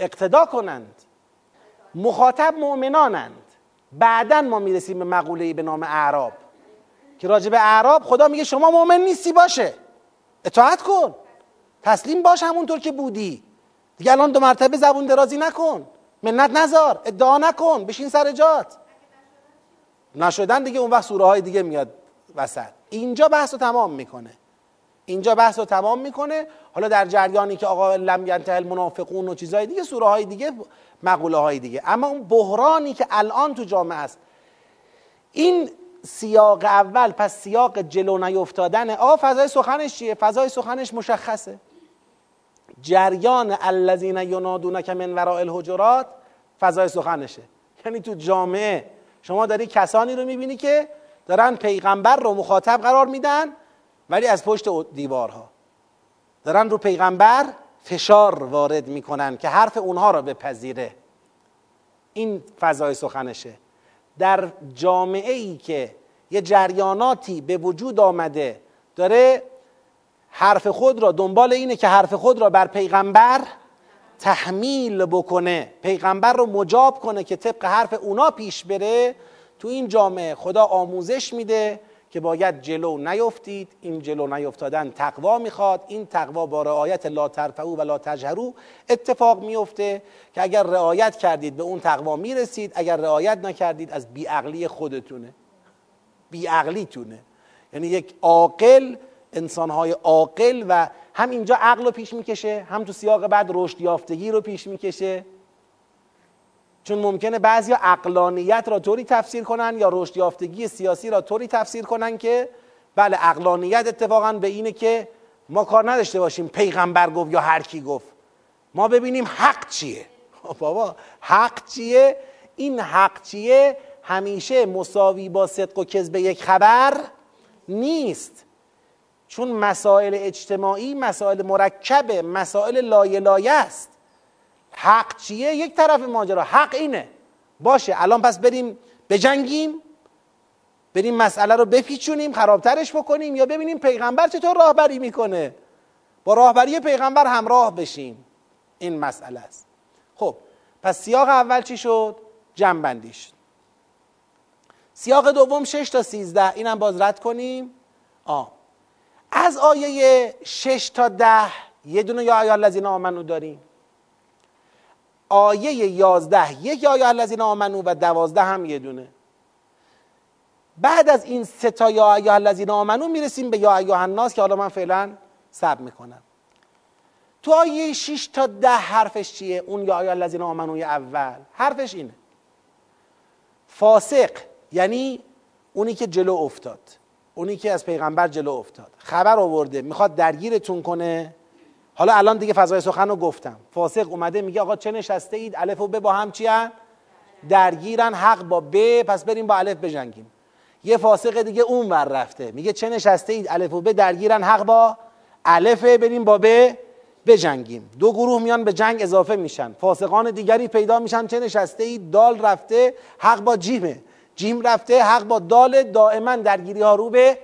اقتدا کنند. مخاطب مؤمنانند. بعدا ما می‌رسیم به مقوله به نام اعراب. که راجع به اعراب خدا میگه شما مؤمن نیستی باشه. اطاعت کن. تسلیم باش همونطور که بودی. دیگه الان دو مرتبه زبون درازی نکن. منت نزار ادعا نکن. بشین سر جات. نشدن دیگه اون وقت سوره های دیگه میاد وسط. اینجا بحث رو تمام می‌کنه. اینجا بحث رو تمام می‌کنه. حالا در جریانی که آقا لم ینته المنافقون و چیزهای دیگه سوره های دیگه مقوله های دیگه. اما اون بحرانی که الان تو جامعه است این سیاق اول پس سیاق جلو نیفتادن آ فضای سخنش چیه؟ فضای سخنش مشخصه. جریان الذین ینادونک من وراء الحجرات فضای سخنشه. یعنی تو جامعه شما داری کسانی رو می‌بینی که دارن پیغمبر رو مخاطب قرار میدن ولی از پشت دیوارها. دارن رو پیغمبر فشار وارد می‌کنن که حرف اونها رو بپذیره. این فضای سخنشه. در جامعه ای که یه جریاناتی به وجود آمده داره حرف خود را دنبال اینه که حرف خود را بر پیغمبر تحمیل بکنه. پیغمبر رو مجاب کنه که طبق حرف اونا پیش بره. تو این جامعه خدا آموزش میده که باید جلو نیفتید این جلو نیفتادن تقوا می‌خواد این تقوا با رعایت لا ترفعو و لا تجهرو اتفاق میفته که اگر رعایت کردید به اون تقوا می‌رسید اگر رعایت نکردید از بیعقلی خودتونه. بیعقلیتونه. یعنی یک عاقل انسانهای عاقل و هم اینجا عقل رو پیش می‌کشه هم تو سیاق بعد رشد یافتگی رو پیش می‌کشه چون ممکنه بعضی اقلانیت را طوری تفسیر کنن یا رشد یافتگی سیاسی را طوری تفسیر کنن که بله اقلانیت اتفاقا به اینه که ما کار نداشته باشیم پیغمبر گفت یا هر کی گفت. ما ببینیم حق چیه. خب بابا حق چیه؟ این حق چیه؟ همیشه مساوی با صدق و کذب یک خبر نیست. چون مسائل اجتماعی مسائل مرکبه مسائل لایه است. حق چیه؟ یک طرف ماجرا. حق اینه. باشه الان پس بریم بجنگیم بریم مسئله رو بپیچونیم خرابترش بکنیم یا ببینیم پیغمبر چطور راهبری می‌کنه. با راهبری پیغمبر همراه بشیم. این مسئله است. خب پس سیاق اول چی شد؟ جنبندی شد. سیاق دوم 6 تا 13 اینم باز رد کنیم. آ. از آیه 6 تا 10 یه دونه یا آیا الذین آمنو داریم؟ آیه 11 یک آیا الذین آمنو و 12 هم یه دونه. بعد از این سه تا یا آیا الذین آمنو می‌رسیم به یا ایها الناس که حالا من فعلا سب می‌کنم. تو آیه 6 تا 10 حرفش چیه؟ اون یا آیا الذین آمنوی اول. حرفش اینه. فاسق یعنی اونی که جلو افتاد. اونی که از پیغمبر جلو افتاد. خبر آورده می‌خواد درگیرتون کنه. حالا الان دیگه فضای سخن رو گفتم. فاسق اومده میگه آقا چه نشسته اید؟ الف و ب با هم چی درگیرن حق با ب پس بریم با الف بجنگیم. یه فاسق دیگه اون ور رفته. میگه چه نشسته اید؟ الف و ب درگیرن حق با الف بریم با ب بجنگیم. دو گروه میان به جنگ اضافه میشن. فاسقان دیگری پیدا میشن. چه نشسته اید؟ دال رفته حق با جیمه. جیم رفته حق با دال دائما درگیری ها رو به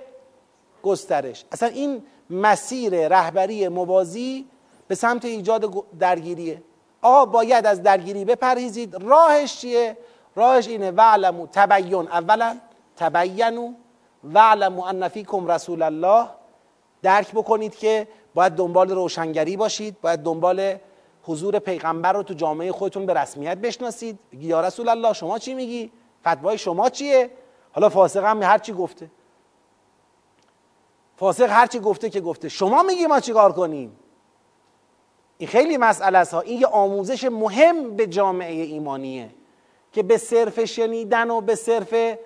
گسترش. اصلا این مسیر رهبری موازی به سمت ایجاد درگیریه. آقا باید از درگیری بپرهیزید. راهش چیه؟ راهش اینه وعلمو تبین. اولا تبینو وعلمو ان فیکم رسول الله. درک بکنید که باید دنبال روشنگری باشید باید دنبال حضور پیغمبر رو تو جامعه خودتون به رسمیت بشناسید. یا رسول الله شما چی میگی؟ فتوای شما چیه؟ حالا فاسق هم هر چی گفته. فاسق هر چی گفته که گفته. شما میگی ما چیکار کنیم؟ این خیلی مسئله است ها. این یه آموزش مهم به جامعه ایمانیه که به صرف شنیدن و به صرف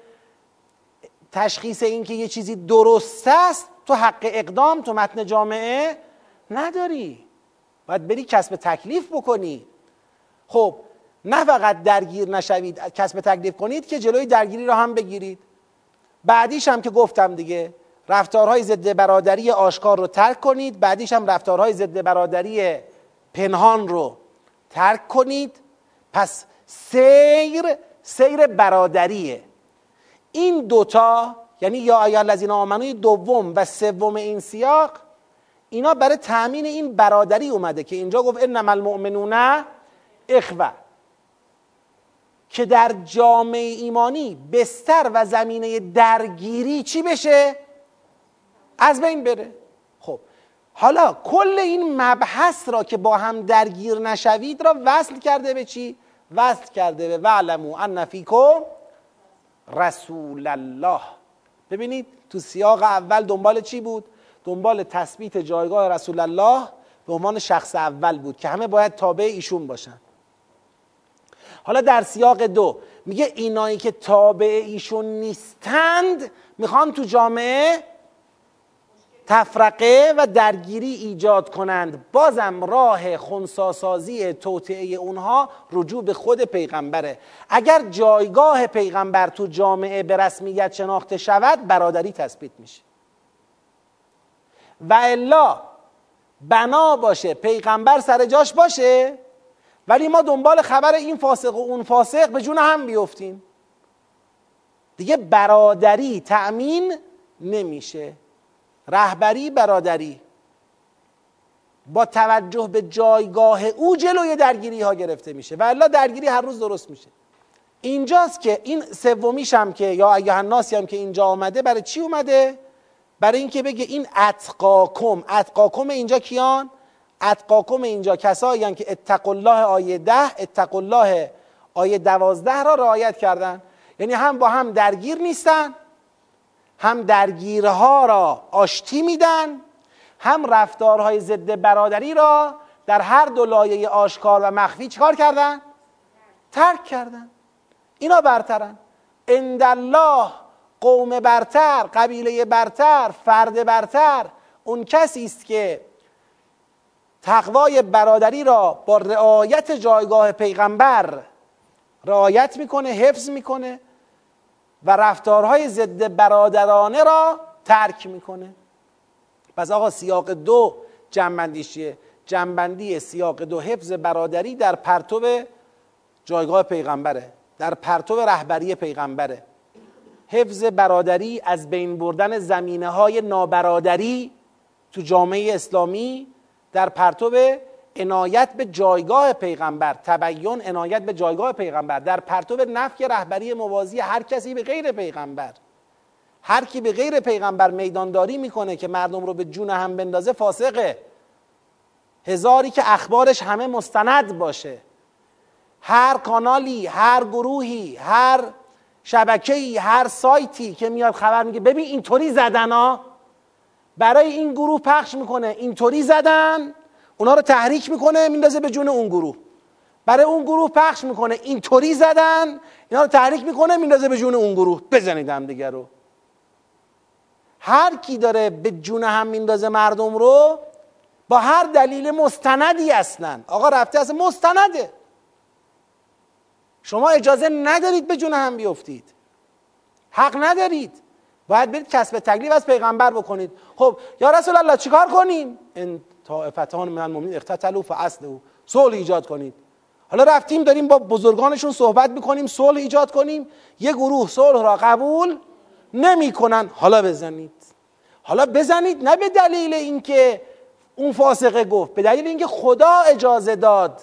تشخیص اینکه یه چیزی درست است تو حق اقدام تو متن جامعه نداری. باید بری کسب تکلیف بکنی. خب نه فقط درگیر نشوید کسب تکلیف کنید که جلوی درگیری را هم بگیرید. بعدیش هم که گفتم دیگه رفتارهای ضد برادری آشکار رو ترک کنید. بعدیش هم رفتارهای ضد برادری پنهان رو ترک کنید. پس سیر سیر برادریه. این دوتا یعنی یا آیا الذین آمنوی دوم و سوم این سیاق اینا برای تأمین این برادری اومده که اینجا گفت انما المؤمنون اخوه. که در جامعه ایمانی بستر و زمینه درگیری چی بشه؟ از بین بره خب حالا کل این مبحث را که با هم درگیر نشوید را وصل کرده به چی؟ وصل کرده به وعلمو ان فیکم رسول الله ببینید تو سیاق اول دنبال چی بود؟ دنبال تثبیت جایگاه رسول الله به عنوان شخص اول بود که همه باید تابع ایشون باشن حالا در سیاق دو میگه اینایی که تابع ایشون نیستند می‌خوان تو جامعه تفرقه و درگیری ایجاد کنند. بازم راه خونساسازی توطعه اونها رجوع به خود پیغمبره. اگر جایگاه پیغمبر تو جامعه به رسمیت شناخته شود برادری تثبیت میشه. و الا بنا باشه پیغمبر سر جاش باشه ولی ما دنبال خبر این فاسق و اون فاسق به جون هم بیفتیم. دیگه برادری تأمین نمیشه. رهبری برادری. با توجه به جایگاه او جلوی درگیری ها گرفته میشه و الا درگیری هر روز درست میشه. اینجاست که این سومیش هم که یا ایها الناسی هم که اینجا آمده برای چی اومده؟ برای اینکه بگه این اتقاکم. اتقاکم اینجا کیان؟ اتقاکم اینجا کسایی که اتق الله آیه ده اتق الله آیه دوازده را رعایت کردن. یعنی هم با هم درگیر نیستن هم درگیرها را آشتی میدن هم رفتارهای ضد برادری را در هر دو لایه آشکار و مخفی چکار کردن؟ ترک کردن اینا برترن الله قوم برتر قبیله برتر فرد برتر اون کسی است که تقوای برادری را با رعایت جایگاه پیغمبر رعایت می‌کنه حفظ می‌کنه و رفتارهای ضد برادرانه را ترک می‌کنه. پس آقا سیاق دو جنبندیش چیه جنبندی سیاق دو حفظ برادری در پرتو جایگاه پیغمبره در پرتو رهبری پیغمبره. حفظ برادری از بین بردن زمینه های نابرادری تو جامعه اسلامی در پرتو عنایت به جایگاه پیغمبر تبیین عنایت به جایگاه پیغمبر. در پرتو نفی رهبری موازی هر کسی به غیر پیغمبر. هر کی به غیر پیغمبر میدانداری می‌کنه که مردم رو به جون هم بندازه فاسقه. هزاری که اخبارش همه مستند باشه. هر کانالی هر گروهی هر شبکه‌ای هر سایتی که میاد خبر میگه ببین اینطوری زدن ها. برای این گروه پخش می‌کنه اینطوری زدن. اونا رو تحریک می‌کنه میندازه به جون اون گروه. برای اون گروه پخش می‌کنه. اینطوری زدن اینا رو تحریک می‌کنه میندازه به جون اون گروه. بزنید هم دیگه رو. هر کی داره به جون هم میندازه مردم رو با هر دلیل مستندی هستن آقا رفته اصلا مستنده. شما اجازه ندارید به جون هم بیفتید. حق ندارید. باید برید کسب تکلیف از پیغمبر بکنید. خب یا رسول الله چیکار کنیم؟ طائفتان من المؤمنین اقتتلوا فاصلحوا صلح ایجاد کنید. حالا رفتیم داریم با بزرگانشون صحبت می‌کنیم صلح ایجاد کنیم. یه گروه صلح را قبول نمی‌کنن. حالا بزنید. حالا بزنید نه به دلیل اینکه اون فاسقه گفت به دلیل اینکه خدا اجازه داد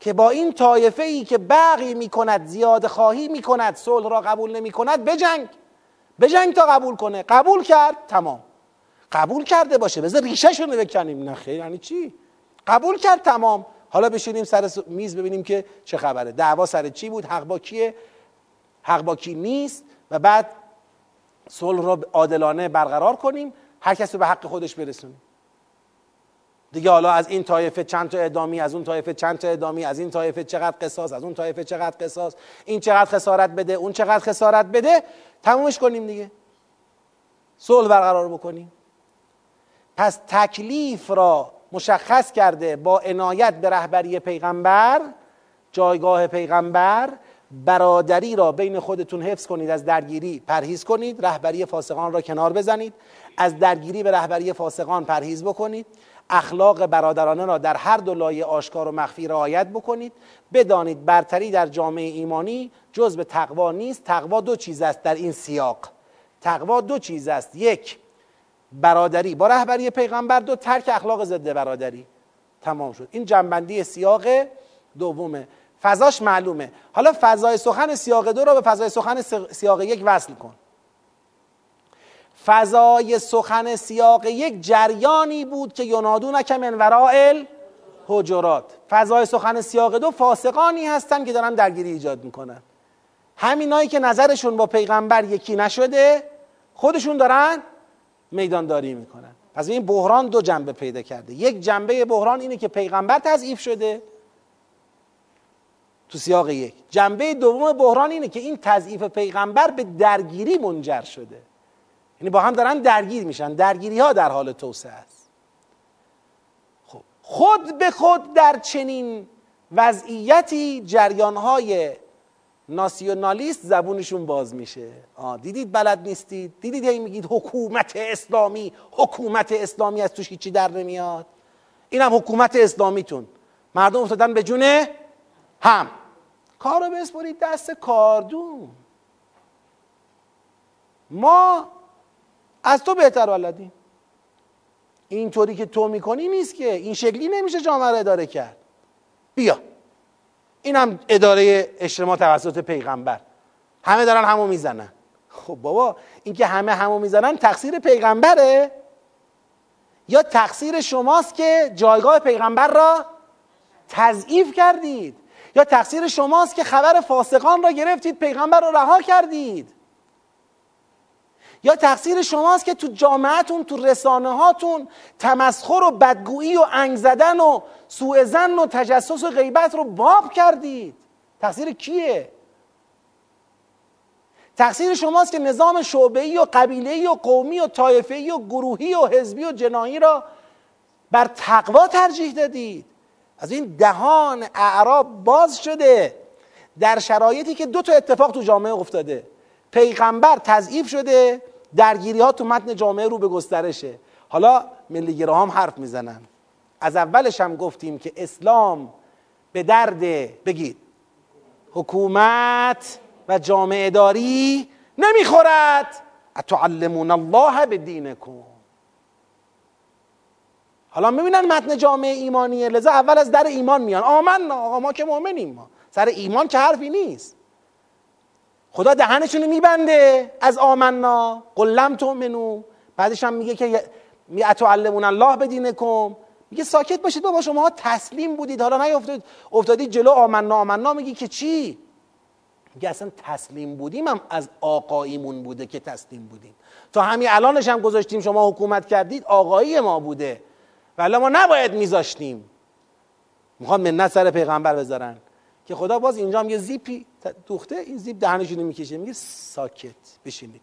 که با این طایفه ای که بقی می‌کند زیاد خواهی می‌کند صلح را قبول نمی‌کند بجنگ. بجنگ تا قبول کنه. قبول کرد تمام. قبول کرده باشه. بذار ریشه رو بکنیم نه خیر. یعنی چی؟ قبول کرد تمام. حالا بشینیم سر میز ببینیم که چه خبره. دعوا سر چی بود؟ حق با کیه؟ حق با کی نیست؟ و بعد صلح را عادلانه برقرار کنیم. هر کسی به حق خودش برسونیم. دیگه حالا از این طایفه چند تا ادامی از اون طایفه چند تا ادامی از این طایفه چقدر قصاص از اون طایفه چقدر قصاص این چقدر خسارت بده اون چقدر خسارت بده تمومش کنیم دیگه. صلح برقرار بکنیم. پس تکلیف را مشخص کرده با عنایت به رهبری پیغمبر جایگاه پیغمبر برادری را بین خودتون حفظ کنید از درگیری پرهیز کنید رهبری فاسقان را کنار بزنید از درگیری به رهبری فاسقان پرهیز بکنید اخلاق برادرانه را در هر دو لایه آشکار و مخفی رعایت بکنید بدانید برتری در جامعه ایمانی جز به تقوا نیست تقوا دو چیز است در این سیاق. تقوا دو چیز است. یک برادری با رهبری پیغمبر دو ترک اخلاق ضد برادری تمام شد. این جنبندی سیاق دومه فضاش معلومه. حالا فضای سخن سیاق دو را به فضای سخن سیاق یک وصل کن. فضای سخن سیاق یک جریانی بود که ینادون من ورائل حجرات. فضای سخن سیاق دو فاسقانی هستن که دارن درگیری ایجاد می‌کنن. همینایی که نظرشون با پیغمبر یکی نشده خودشون دارن میدانداری می‌کنن. پس این بحران دو جنبه پیدا کرده. یک جنبه بحران اینه که پیغمبر تضعیف شده تو سیاق یک. جنبه دوم بحران اینه که این تضعیف پیغمبر به درگیری منجر شده. یعنی با هم دارن درگیر میشن. درگیری ها در حال توسعه است. خب خود به خود در چنین وضعیتی جریان های ناسیونالیست زبونشون باز میشه. دیدید بلد نیستید؟ دیدید هی میگید حکومت اسلامی؟ حکومت اسلامی از توش هیچی در نمیاد. اینم حکومت اسلامیتون. مردم افتادن به جونه هم. کار رو بسپرید دست کاردون. ما از تو بهتر بلدیم اینطوری که تو می‌کنی نیست که. این شکلی نمیشه جامعه رو اداره کرد. بیا. این هم اداره اجتماع توسط پیغمبر. همه دارن همو می‌زنن. خب بابا اینکه همه همو می‌زنن تقصیر پیغمبره. یا تقصیر شماست که جایگاه پیغمبر را تضعیف کردید. یا تقصیر شماست که خبر فاسقان را گرفتید پیغمبر را رها کردید. یا تقصیر شماست که تو جامعتون تو رسانه هاتون تمسخر و بدگویی و انگ زدن و سوء زن و تجسس و غیبت رو باب کردید. تقصیر کیه؟ تقصیر شماست که نظام شعبه‌ای و قبیله‌ای و قومی و طایفه‌ای و گروهی و حزبی و جنایی را بر تقوا ترجیح دادید. از این دهان اعراب باز شده. در شرایطی که دو تا اتفاق تو جامعه افتاده. پیغمبر تضعیف شده. درگیری ها تو متن جامعه رو به گسترشه. حالا ملیگرا هم حرف می‌زنن. از اولش هم گفتیم که اسلام به درد بگید حکومت و جامعه داری نمی‌خورد. اتعلمون الله به دینکم حالا می‌بینن متن جامعه ایمانیه. لذا اول از در ایمان میان. آمن آقا ما که مؤمنیم ما. سر ایمان که حرفی نیست. خدا دهنشون میبنده از آمنا. قلم تؤمنو. بعدش هم میگه که اتعلمون الله بدینکم. میگه ساکت باشید بابا شما تسلیم بودید. حالا نیافتید افتادید جلو آمنا. آمنا میگی که چی؟ میگه اصلا تسلیم بودیم هم از آقاییمون بوده که تسلیم بودیم. تا همین الانش هم گذاشتیم. شما حکومت کردید آقایی ما بوده. ولی ما نباید میذاشتیم. می‌خوان منت سر پیغمبر بذارن. که خدا باز اینجا هم یه زیپی دوخته این زیپ دهنشونو می‌کشه. میگه ساکت بشینید.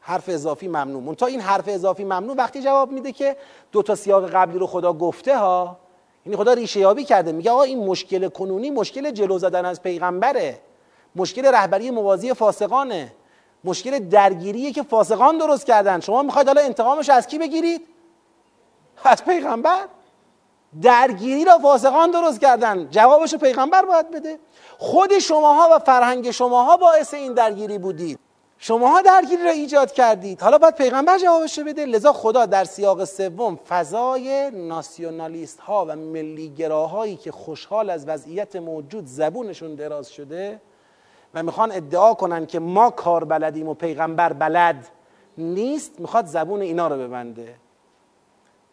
حرف اضافی ممنوع تا این حرف اضافی ممنوع وقتی جواب میده که دو تا سیاق قبلی رو خدا گفته ها یعنی خدا ریشه یابی کرده. میگه آقا این مشکل کنونی مشکل جلو زدن از پیغمبره. مشکل رهبری موازی فاسقانه. مشکل درگیریه که فاسقان درست کردن. شما می‌خواید حالا انتقامش از کی بگیرید؟ از پیغمبر. درگیری را فاسقان درست کردن. جوابشو پیغمبر باید بده. خود شماها و فرهنگ شماها باعث این درگیری بودید. شماها درگیری را ایجاد کردید. حالا باید پیغمبر جوابش بده. لذا خدا در سیاق سوم فضای ناسیونالیست ها و ملیگراهایی که خوشحال از وضعیت موجود زبونشون دراز شده و می‌خوان ادعا کنن که ما کار بلدیم و پیغمبر بلد نیست می‌خواد زبون اینا رو ببنده.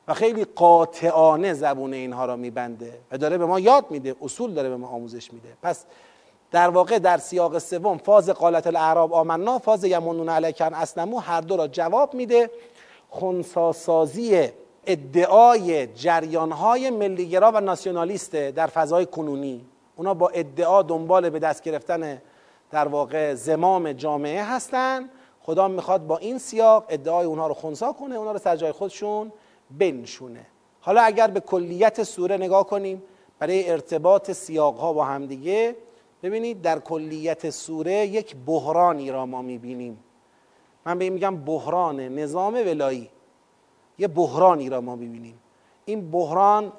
و خیلی قاطعانه زبون اینها را میبنده و داره به ما یاد میده اصول داره به ما آموزش میده. پس در واقع در سیاق سوم فاز قالت الاعراب آمنا فاز یمنون علیکن اسلمو هر دو را جواب میده. خونساسازی ادعای جریانهای ملیگرا و ناسیونالیسته در فضای کنونی. اونا با ادعا دنبال به دست گرفتن در واقع زمام جامعه هستن. خدا می‌خواد با این سیاق ادعای اونها رو خونسا کنه اونها رو سر جای خودشون بنشونه. حالا اگر به کلیت سوره نگاه کنیم برای ارتباط سیاقها با همدیگه ببینید در کلیت سوره یک بحرانی را ما می‌بینیم. من به این میگم بحران نظام ولایی. یه بحرانی را ما می‌بینیم. این بحران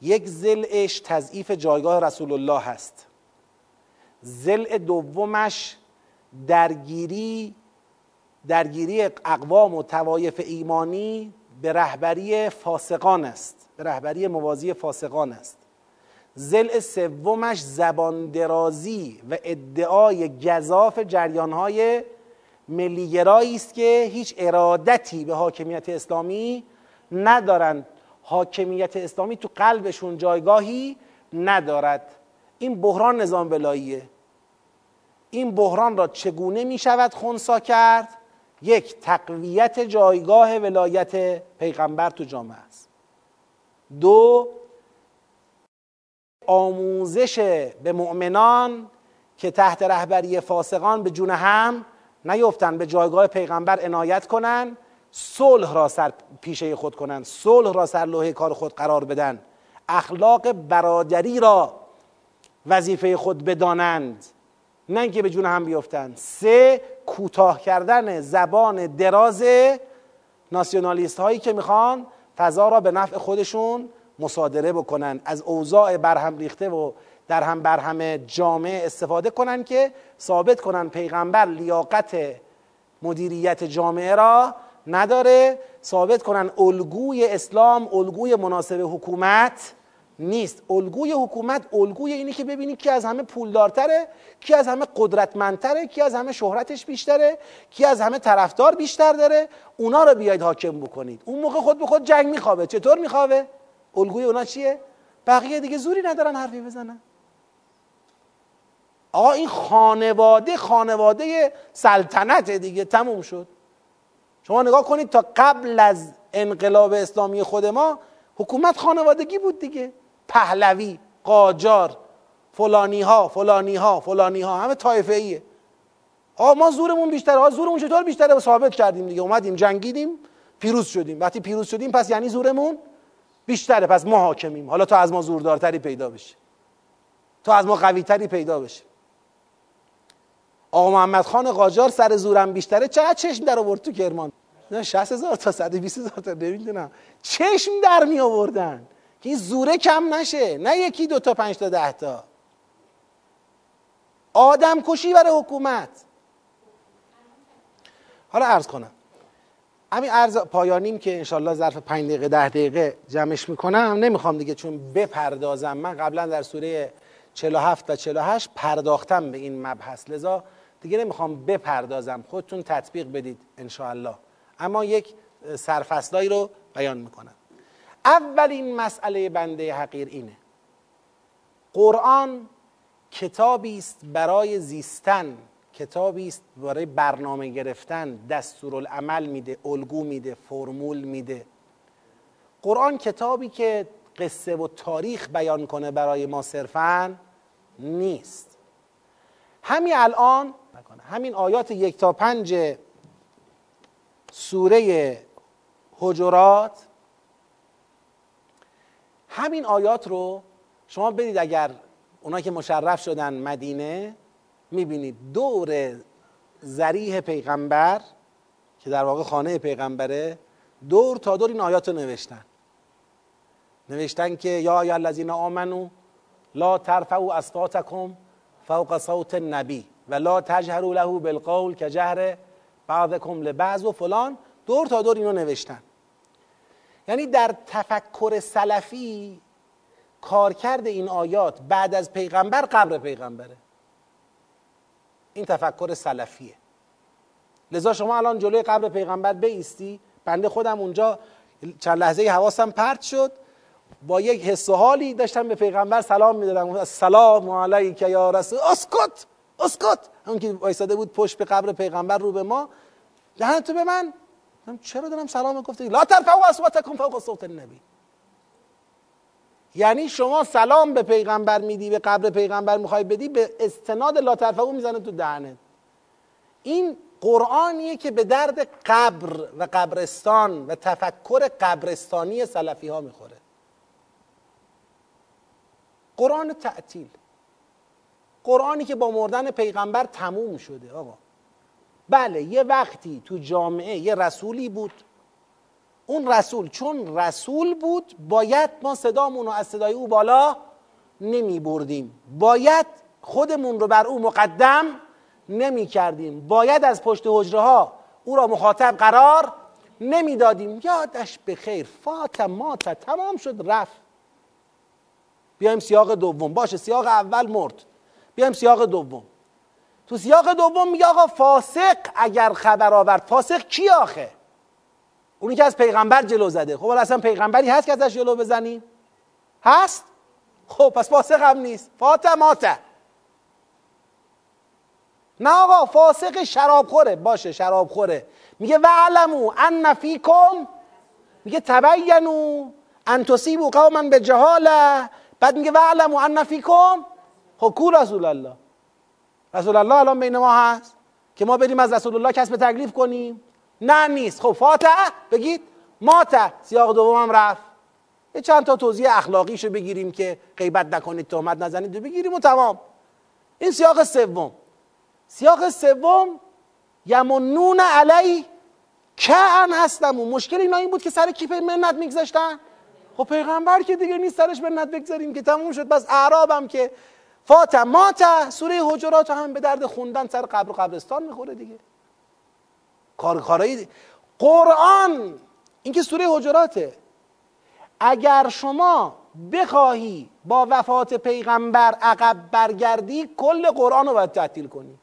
یک زلش تضعیف جایگاه رسول الله هست. زل دومش درگیری درگیری اقوام و توایف ایمانی به رهبری فاسقان است. به رهبری موازی فاسقان است. زل سومش زبان درازی و ادعای گذاف جریانهای ملیگرایی است که هیچ ارادتی به حاکمیت اسلامی ندارند. حاکمیت اسلامی تو قلبشون جایگاهی ندارد. این بحران نظام ولاییه. این بحران را چگونه می شود خونسا کرد؟ یک تقویت جایگاه ولایت پیغمبر تو جامعه است. دو آموزش به مؤمنان که تحت رهبری فاسقان به جون هم نیفتن به جایگاه پیغمبر عنایت کنن صلح را سر پیشه خود کنند صلح را سر لوحه کار خود قرار بدن. اخلاق برادری را وظیفه خود بدانند. نه اینکه به جون هم بیفتن. سه کوتاه کردن زبان دراز ناسیونالیست هایی که می‌خوان فضا را به نفع خودشون مصادره بکنن. از اوضاع برهم ریخته و در هم برهم جامعه استفاده کنن که ثابت کنن پیغمبر لیاقت مدیریت جامعه را نداره. ثابت کنن الگوی اسلام الگوی مناسب حکومت نیست. الگوی حکومت الگوی اینه که ببینی کی از همه پولدارتره کی از همه قدرتمندتره کی از همه شهرتش بیشتره کی از همه طرفدار بیشتر داره. اونا رو بیاید حاکم بکنید. اون موقع خود به خود جنگ میخوابه. چطور میخوابه؟ الگوی اونا چیه؟ بقیه دیگه زوری ندارن حرفی بزنن. آقا این خانواده خانواده سلطنت دیگه تموم شد. شما نگاه کنید تا قبل از انقلاب اسلامی خود ما حکومت خانوادگی بود دیگه. پهلوی قاجار فلانی ها فلانی ها فلانی ها همه طایفه ایه آقا ما زورمون بیشتره. ها زورمون چطور بیشتره؟ ثابت کردیم دیگه. اومدیم جنگیدیم پیروز شدیم. وقتی پیروز شدیم پس یعنی زورمون بیشتره. پس ما حاکمیم. حالا تا از ما زوردارتری پیدا بشه. تا از ما قویتری پیدا بشه. آقا محمد خان قاجار سر زورم بیشتره. چقدر چشم در آورد تو کرمان؟ نه 60 هزار تا 120 هزار تا. نمی‌دونم چشم در می آوردن که این زوره کم نشه نه یکی دو تا پنج تا ده تا. آدم کشی برای حکومت. حالا عرض کنم. همین عرض پایانیم که انشالله ظرف پنج دقیقه ده دقیقه جمعش می‌کنم. نمی‌خوام دیگه چون بپردازم. من قبلا در سوره 47 و 48 پرداختم به این مبحث. لذا دیگه نمی‌خوام بپردازم. خودتون تطبیق بدید انشاءالله. اما یک سرفصلایی رو بیان می‌کنم. اولین مسئله بنده حقیر اینه. قرآن کتابی است برای زیستن کتابی است برای برنامه گرفتن دستورالعمل میده الگو میده فرمول میده. قرآن کتابی که قصه و تاریخ بیان کنه برای ما صرفا نیست. همین الان همین آیات یک تا پنج سوره حجرات همین آیات رو شما برید اگر اونا که مشرف شدن مدینه می‌بینید دور زریح پیغمبر که در واقع خانه پیغمبره دور تا دور این آیات رو نوشتن. نوشتن که یا یا الذین آمنو لا ترفعوا اصواتکم فوق صوت النبی و لا تجهروا له بالقول که جهر بعضکم لبعض و فلان. دور تا دور اینو نوشتن. یعنی در تفکر سلفی کارکرد این آیات بعد از پیغمبر قبر پیغمبره. این تفکر سلفیه. لذا شما الان جلوی قبر پیغمبر بیستی بنده خودم اونجا چند لحظه حواسم پرت شد. با یک حس و حالی داشتم به پیغمبر سلام می‌دادم. سلام علیک یا رسول اسکت اسکت. اون که وایساده بود پشت به قبر پیغمبر رو به ما دهن تو به من. چرا دارم سلام گفته لا ترفعوا اصواتکم فوق صوت النبی. یعنی شما سلام به پیغمبر میدی به قبر پیغمبر می‌خوای بدی به استناد لا ترفعوا می‌زنه تو دهنت. این قرآنیه که به درد قبر و قبرستان و تفکر قبرستانی سلفی ها می‌خوره. قرآن تعطیل. قرآنی که با مردن پیغمبر تموم شده آقا. بله یه وقتی تو جامعه یه رسولی بود اون رسول چون رسول بود باید ما صدامون رو از صدای او بالا نمی بردیم. باید خودمون رو بر او مقدم نمی کردیم. باید از پشت حجره ها او را مخاطب قرار نمی‌دادیم یادش به خیر فاطمات تمام شد رفت. بیایم سیاق دوم. باشه سیاق اول مرد. بیایم سیاق دوم. تو سیاق دوم میگه آقا فاسق اگر خبر آورد فاسق کی آخه؟ اونی که از پیغمبر جلو زده. خب اصلا پیغمبری هست که ازش جلو بزنیم هست؟ خب پس فاسق هم نیست. فاطماته نه آقا فاسق شرابخوره. باشه شرابخوره. میگه وعلمو ان فیکم میگه تبینو ان تصیبوا قوما به جهاله بعد میگه وعلمو ان فیکم خب کو رسول الله؟ رسول الله الان بین ما هست که ما بریم از رسول الله کسب تکلیف کنیم؟ نه نیست. خب فاتح بگید ماته. سیاق دومم رفت. یه چند تا توضیح اخلاقیشو بگیریم که غیبت نکنید تهمت نزنید. و بگیریم و تمام. این سیاق سوم. سیاق سوم یمنون علی کعن هستم و مشکل اینا این بود که سر کی منت میگذاشتن. خب پیغمبر که دیگه نیست سرش منت بگذاریم که تموم شد. بس اعرابم که فاته ماته سوره حجرات هم به درد خوندن سر قبر و قبرستان می‌خوره دیگه. کار کارایی قرآن این که سوره حجراته. اگر شما بخواهی با وفات پیغمبر عقب برگردی کل قرآن رو باید تعطیل کنی.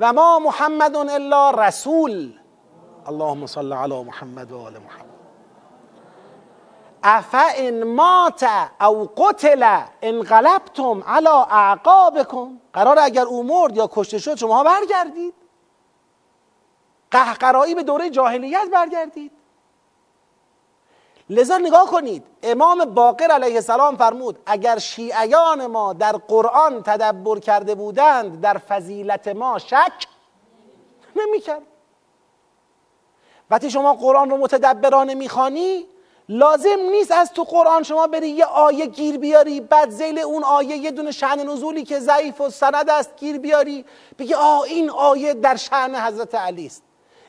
و ما محمد الا رسول. اللهم صل علی محمد و آل محمد. افا مات او قتل انقلبتم علی اعقابکم قرار اگر او مرد یا کشته شد شما برگردید. قهقرایی به دوره جاهلیت برگردید. لذا نگاه کنید امام باقر علیه السلام فرمود اگر شیعیان ما در قرآن تدبر کرده بودند در فضیلت ما شک نمی‌کرد. وقتی شما قرآن رو متدبرانه می‌خوانی لازم نیست از تو قرآن شما بری یه آیه گیر بیاری بعد زیل اون آیه یه دونه شعن نزولی که ضعیف و سند است گیر بیاری. بگی آه این آیه در شعن حضرت علی است.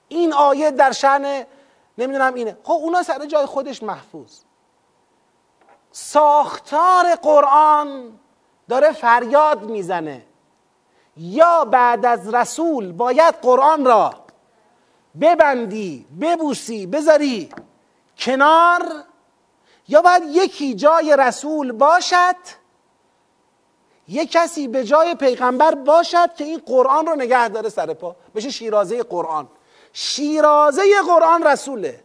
این آیه در شعن نمی‌دونم اینه. خب اونا سر جای خودش محفوظ. ساختار قرآن داره فریاد می‌زنه. یا بعد از رسول باید قرآن را ببندی ببوسی بذاری. کنار یا باید یکی جای رسول باشد یک کسی به جای پیغمبر باشد که این قرآن رو نگه داره سر پا. بشه شیرازه قرآن. شیرازه قرآن رسوله.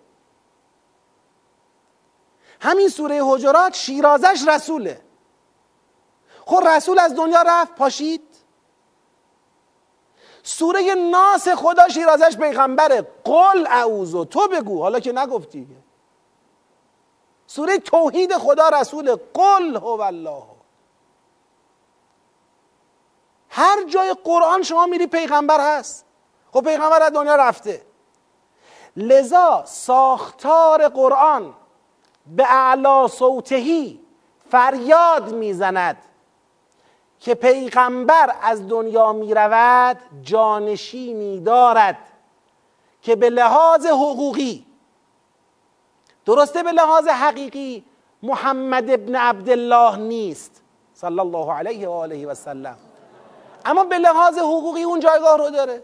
همین سوره حجرات شیرازش رسوله. خب رسول از دنیا رفت پاشید. سوره ناس خدا شیرازش پیغمبره. قل اعوذ تو بگو. حالا که نگفتی. سوره توحید خدا رسول قل هو الله. هر جای قرآن شما میری پیغمبر هست. خب پیغمبر از دنیا رفته. لذا ساختار قرآن به اعلا صوتهی فریاد می‌زند که پیغمبر از دنیا می‌رود جانشینی دارد که به لحاظ حقوقی درسته به لحاظ حقیقی محمد ابن عبدالله نیست صلی الله علیه و آله و سلم. اما به لحاظ حقوقی اون جایگاه رو داره.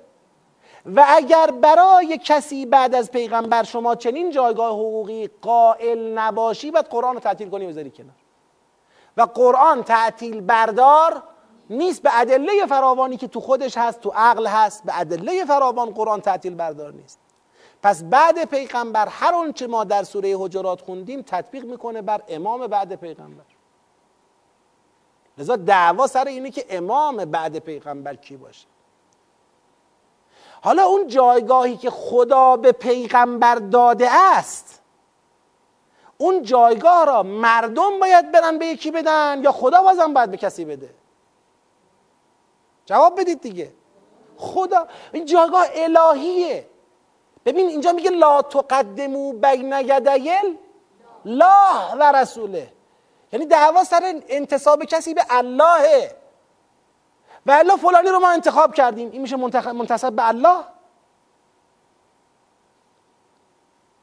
و اگر برای کسی بعد از پیغمبر شما چنین جایگاه حقوقی قائل نباشی باید قرآن رو تعطیل کنی بذاری کنار. و قرآن تعطیل بردار نیست به ادله فراوانی که تو خودش هست تو عقل هست به ادله فراوان قرآن تعطیل بردار نیست. پس بعد پیغمبر هر آنچه ما در سوره حجرات خوندیم تطبیق می‌کنه بر امام بعد پیغمبر. لذا دعوا سر اینه که امام بعد پیغمبر کی باشه. حالا اون جایگاهی که خدا به پیغمبر داده است اون جایگاه را مردم باید برن به یکی بدن یا خدا بازم باید به کسی بده؟ جواب بدید دیگه. خدا این جایگاه الهیه. ببین اینجا میگه لا تقدمو بین یدیل لا و رسوله. یعنی دعوا سر انتصاب کسی به اللهه. و الله فلانی رو ما انتخاب کردیم. این میشه منتصب به الله؟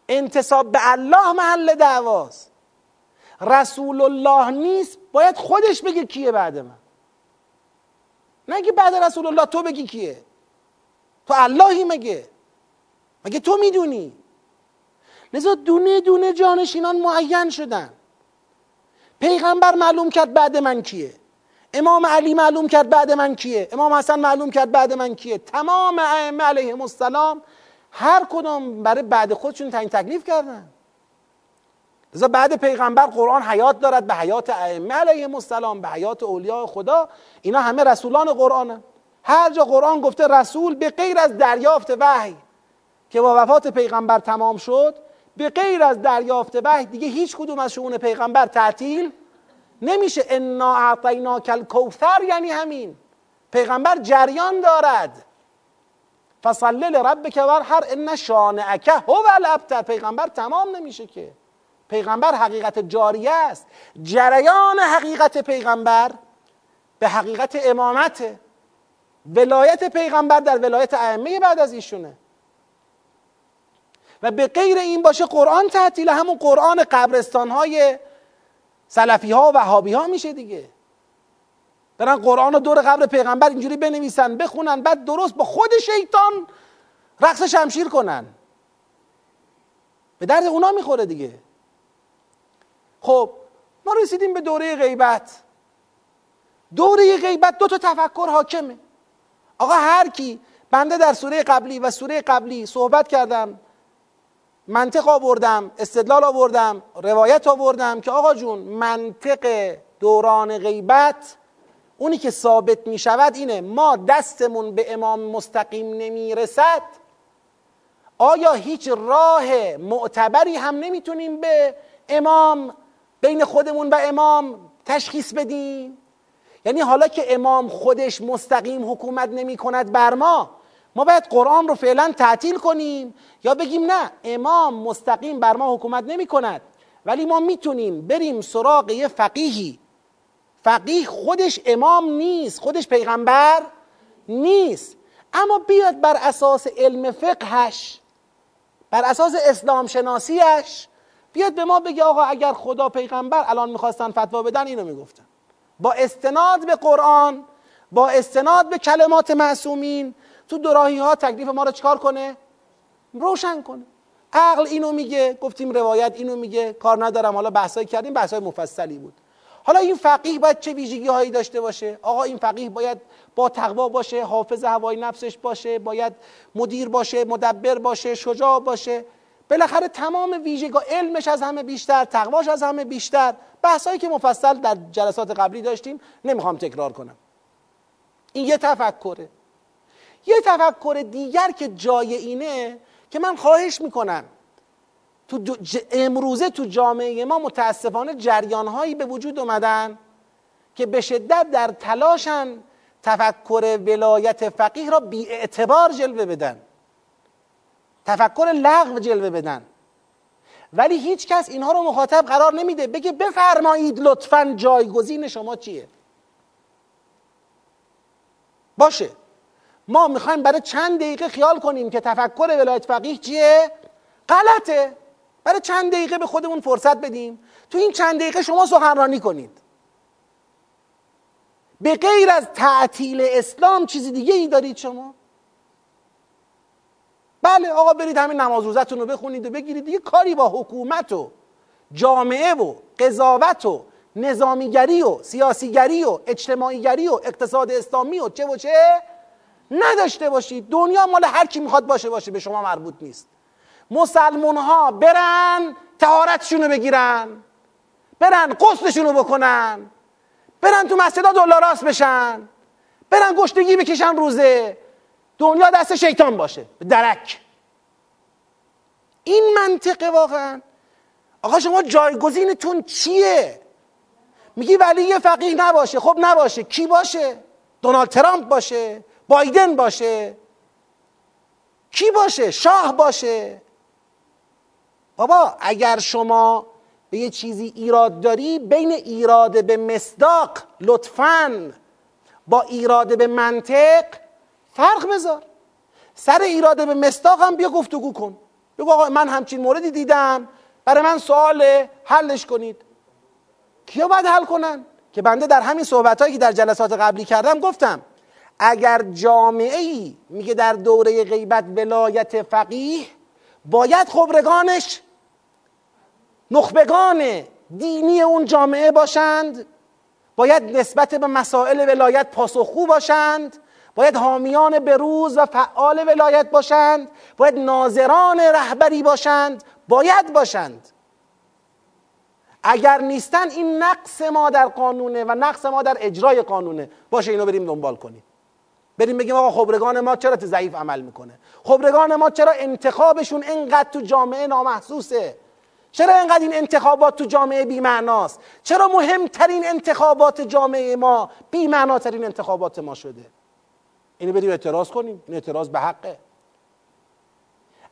انتصاب به الله محل دعواست. رسول الله نیست. باید خودش بگه کیه بعد من. نه بعد رسول الله تو بگی کیه. تو اللهی مگه. مگه تو می‌دونی؟ لذا دونه دونه جانشینان معین شدن. پیغمبر معلوم کرد بعد من کیه. امام علی معلوم کرد بعد من کیه. امام حسن معلوم کرد بعد من کیه. تمام ائمه علیهم السلام هر کدام برای بعد خودشون تعیین تکلیف کردن. لذا بعد پیغمبر قرآن حیات دارد به حیات ائمه علیهم السلام به حیات اولیاء خدا. اینا همه رسولان قرآنه هر جا قرآن گفته رسول به غیر از دریافت وحی. که با وفات پیغمبر تمام شد به غیر از دریافت وحی دیگه هیچ کدوم از شؤون پیغمبر تعطیل نمیشه. انا اعطینا کل کوثر یعنی همین. پیغمبر جریان دارد. فصل لربک هر ان شانعک هو الابتر. پیغمبر تمام نمیشه که. پیغمبر حقیقت جاریه است. جریان حقیقت پیغمبر به حقیقت امامت ولایت پیغمبر در ولایت ائمه بعد از ایشونه. و به غیر این باشه قرآن تعطیل همون قرآن قبرستان های سلفی ها و وهابی ها میشه دیگه. برن قرآن رو دور قبر پیغمبر اینجوری بنویسن بخونن بعد درست با خود شیطان رقص شمشیر کنن. به درد اونا می‌خوره دیگه. خب ما رسیدیم به دوره غیبت. دوره غیبت دو تا تفکر حاکمه. آقا هر کی بنده در سوره قبلی و سوره قبلی صحبت کردم منطق آوردم استدلال آوردم روایت آوردم که آقا جون منطق دوران غیبت اونی که ثابت می شود اینه ما دستمون به امام مستقیم نمی رسد آیا هیچ راه معتبری هم نمی‌تونیم به امام بین خودمون و امام تشخیص بدیم؟ یعنی حالا که امام خودش مستقیم حکومت نمی کند بر ما ما باید قرآن رو فعلا تعطیل کنیم یا بگیم نه امام مستقیم بر ما حکومت نمی کند. ولی ما می‌تونیم بریم سراغ یه فقیهی. فقیه خودش امام نیست خودش پیغمبر نیست. اما بیاد بر اساس علم فقهش بر اساس اسلام شناسیش بیاد به ما بگه آقا اگر خدا پیغمبر الان می‌خواستن فتوا بدن اینو می‌گفتن. با استناد به قرآن با استناد به کلمات معصومین تو دراهی ها تکلیف ما رو چکار کنه؟ روشن کنه. عقل اینو میگه گفتیم روایت اینو میگه کار ندارم. حالا بحثای کردیم بحثای مفصلی بود. حالا این فقیه باید چه ویژگی هایی داشته باشه؟ آقا این فقیه باید با تقوا باشه حافظ هوای نفسش باشه باید مدیر باشه مدبر باشه شجاع باشه. بالاخره تمام ویژگی علمش از همه بیشتر تقواش از همه بیشتر. بحثایی که مفصل در جلسات قبلی داشتیم نمی‌خوام تکرار کنم. این یه تفکره. یه تفکر دیگر که جای اینه که من خواهش می‌کنم. تو امروزه تو جامعه ما متاسفانه جریانهایی به وجود اومدن که به شدت در تلاشن تفکر ولایت فقیه را بی اعتبار جلوه بدن. تفکر لغو جلوه بدن. ولی هیچ کس اینها رو مخاطب قرار نمیده. بگه بفرمایید لطفا جایگزین شما چیه؟ باشه. ما می‌خوایم برای چند دقیقه خیال کنیم که تفکر ولایت فقیه چیه؟ غلطه. برای چند دقیقه به خودمون فرصت بدیم. تو این چند دقیقه شما سخنرانی کنید. به غیر از تعطیل اسلام چیزی دیگه ای دارید شما؟ بله آقا برید همین نماز روزتون رو بخونید و بگیرید. دیگه کاری با حکومت و جامعه و قضاوت و نظامیگری و سیاسیگری و اجتماعیگری و اقتصاد اسلامی و چه و چه نداشته باشید دنیا مال هر کی می‌خواد باشه باشه به شما مربوط نیست. مسلمون ها برن تهارتشون رو بگیرن. برن قسلشون رو بکنن. برن تو مسجدها دلاراست بشن. برن گشتگی بکشن روزه. دنیا دست شیطان باشه. درک. این منطقه واقعا. آقا شما جایگزینتون چیه؟ میگی ولی یه فقیه نباشه. خب نباشه. کی باشه؟ دونالد ترامپ باشه. بایدن باشه کی باشه؟ شاه باشه. بابا اگر شما به یه چیزی ایراد داری بین ایراد به مصداق لطفا با ایراد به منطق فرق بذار. سر ایراد به مصداق هم بیا گفتگو کن. بگو آقا من همچین موردی دیدم. برای من سوال حلش کنید. کیا باید حل کنن؟ که بنده در همین صحبت که در جلسات قبلی کردم گفتم. اگر جامعه ای میگه در دوره غیبت ولایت فقیه باید خبرگانش نخبگان دینی اون جامعه باشند باید نسبت به مسائل ولایت پاسخگو باشند باید حامیان بروز و فعال ولایت باشند باید ناظران رهبری باشند باید باشند. اگر نیستن این نقص ما در قانونه و نقص ما در اجرای قانونه باشه اینو بریم دنبال کنیم. بریم بگیم آقا خبرگان ما چرا ضعیف عمل می‌کنه؟ خبرگان ما چرا انتخابشون اینقدر تو جامعه نامحسوسه؟ چرا اینقدر این انتخابات تو جامعه بیمعناست؟ چرا مهمترین انتخابات جامعه ما بیمعناترین انتخابات ما شده؟ اینو بریم اعتراض کنیم. این اعتراض به حقه.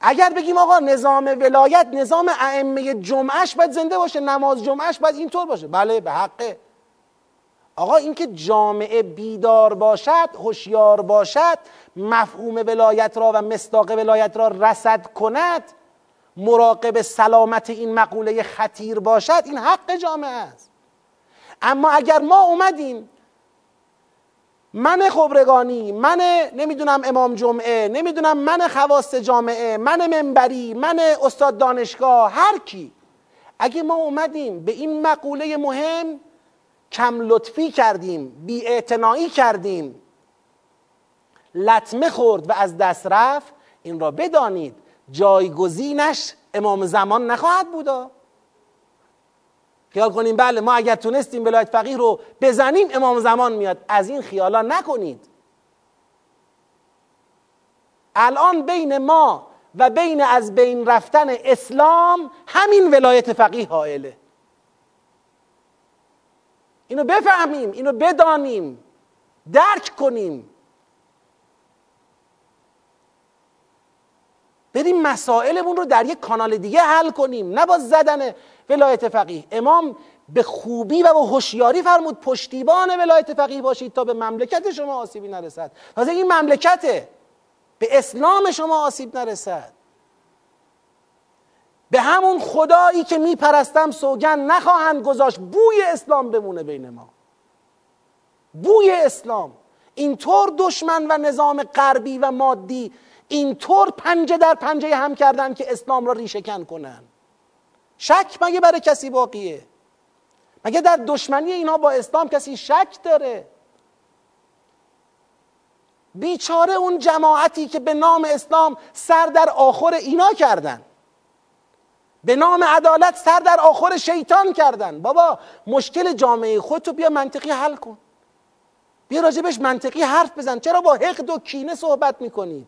اگر بگیم آقا نظام ولایت نظام ائمه جمعش باید زنده باشه نماز جمعش باید اینطور باشه. بله به حقه. آقا اینکه جامعه بیدار باشد هوشیار باشد مفهوم ولایت را و مصداق ولایت را رسد کند مراقب سلامت این مقوله خطیر باشد این حق جامعه است. اما اگر ما اومدیم من خبرگانی من نمی‌دونم امام جمعه نمی‌دونم من خواست جامعه من منبری من استاد دانشگاه هر کی اگه ما اومدیم به این مقوله مهم کم لطفی کردیم بی کردیم. لطمه خورد و از دست رفت. این را بدانید جایگزینش امام زمان نخواهد بودا خیال کنیم بله ما اگر تونستیم ولایت فقیه رو بزنیم امام زمان میاد. از این خیالا نکنید. الان بین ما و بین از بین رفتن اسلام همین ولایت فقیه حائله. اینو بفهمیم اینو بدانیم درک کنیم. بریم مسائلمون رو در یک کانال دیگه حل کنیم نه با زدن ولایت فقیه. امام به خوبی و به هوشیاری فرمود پشتیبان ولایت فقیه باشید تا به مملکت شما آسیبی نرسد. تازه این مملکته به اسلام شما آسیب نرسد. به همون خدایی که میپرستم سوگن نخواهند گذاشت بوی اسلام بمونه بین ما. بوی اسلام. اینطور دشمن و نظام غربی و مادی اینطور پنجه در پنجه هم کردن که اسلام را ریشهکن کنن. شک مگه برای کسی باقیه؟ مگه در دشمنی اینا با اسلام کسی شک داره؟ بیچاره اون جماعتی که به نام اسلام سر در آخر اینا کردن. به نام عدالت سر در آخر شیطان کردن. بابا مشکل جامعه خودتو بیا منطقی حل کن. بیا راجبش منطقی حرف بزن. چرا با حقد و کینه صحبت می‌کنید؟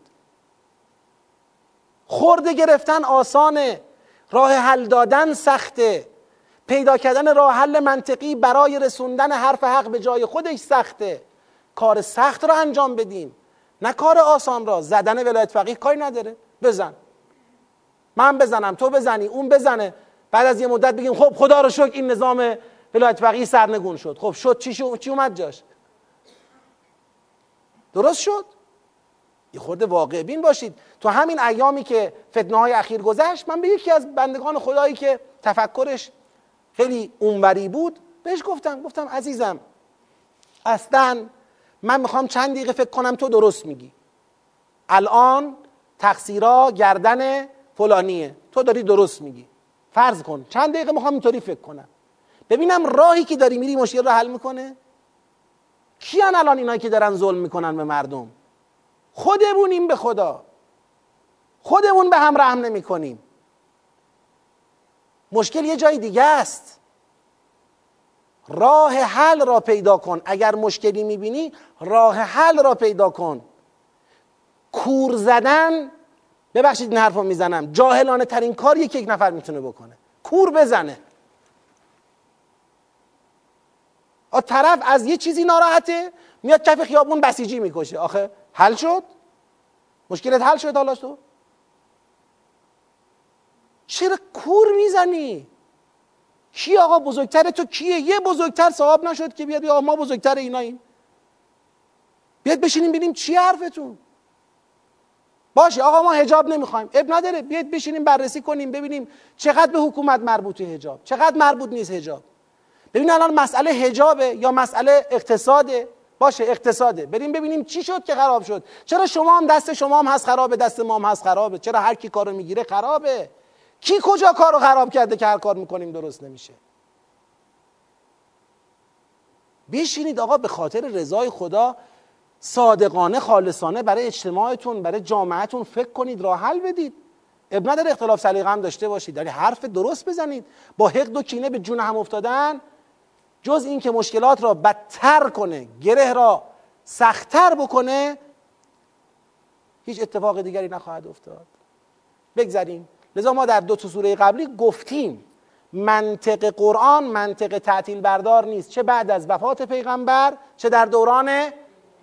خورده گرفتن آسانه راه حل دادن سخته پیدا کردن راه حل منطقی برای رسوندن حرف حق به جای خودش سخته کار سخت را انجام بدیم نه کار آسان را. زدن ولایت فقیه کاری نداره. بزن. من بزنم تو بزنی اون بزنه. بعد از یه مدت بگیم خب خدا رو شکر این نظام ولایت فقیه سرنگون شد. خب شد چی, شد؟ چی اومد جاش؟ درست شد؟ یه خورده واقع بین باشید. تو همین ایامی که فتنه های اخیر گذشت من به یکی از بندگان خدایی که تفکرش خیلی اونوری بود بهش گفتم گفتم عزیزم اصلا من می‌خوام چند دقیقه فکر کنم تو درست میگی. الان تقصیرا گردن فلانیه. تو داری درست میگی. فرض کن. چند دقیقه می‌خوام اینطوری فکر کنم. ببینم راهی که داری میری مشکل رو حل می‌کنه. کیان الان اینایی که دارن ظلم می‌کنن به مردم؟ خودمونیم به خدا. خودمون به هم رحم نمی کنیم مشکل یه جای دیگه است. راه حل را پیدا کن. اگر مشکلی می‌بینی راه حل را پیدا کن. کور زدن ببخشید این حرف رو می‌زنم. جاهلانه ترین کار یک یک نفر می‌تونه بکنه. کور بزنه. آ طرف از یه چیزی ناراحته میاد کف خیابون بسیجی می‌کشه. آخه حل شد؟ مشکلت حل شد حالا تو؟ چرا کور می‌زنی؟ کی آقا بزرگتر تو کیه؟ یه بزرگتر صاحب نشد که بیاد یا ما بزرگتر ایناییم. بیاد بشینیم ببینیم چی حرفتون؟ باشه آقا ما هجاب نمی‌خوایم. اب نداره بیاد بشینیم بررسی کنیم ببینیم چقدر به حکومت مربوطه هجاب چقدر مربوط نیست هجاب ببین الان مسئله هجابه یا مسئله اقتصاده؟ باشه اقتصاده. بریم ببینیم چی شد که خراب شد. چرا شما هم دست شما هم هست خرابه دست ما هم هست خرابه؟ چرا هر کی کارو می‌گیره خرابه؟ کی کجا کارو خراب کرده که هر کار می‌کنیم درست نمیشه؟ بشینید آقا به خاطر رضای خدا صادقانه خالصانه برای اجتماعتون برای جامعتون فکر کنید راه حل بدید. اب نداره اختلاف سلیقه هم داشته باشید. داری حرف درست بزنید. با حقد و کینه به جون هم افتادن جز اینکه مشکلات را بدتر کنه گره را سختتر بکنه هیچ اتفاق دیگری نخواهد افتاد. بگذاریم لذا ما در دو تا سوره قبلی گفتیم منطق قرآن منطق تعطیل بردار نیست. چه بعد از وفات پیغمبر چه در دوران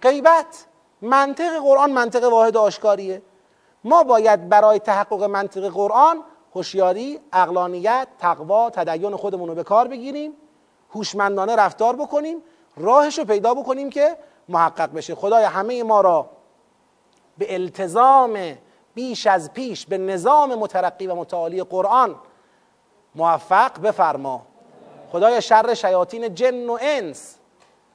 غیبت. منطق قرآن منطق واحد آشکاریه. ما باید برای تحقق منطق قرآن هوشیاری، اقلانیت، تقوا، تدین خودمون رو به کار بگیریم هوشمندانه رفتار بکنیم راهش رو پیدا بکنیم که محقق بشه. خدای همه ما را به التزام بیش از پیش به نظام مترقی و متعالی قرآن موفق بفرما. خدای شر شیاطین جن و انس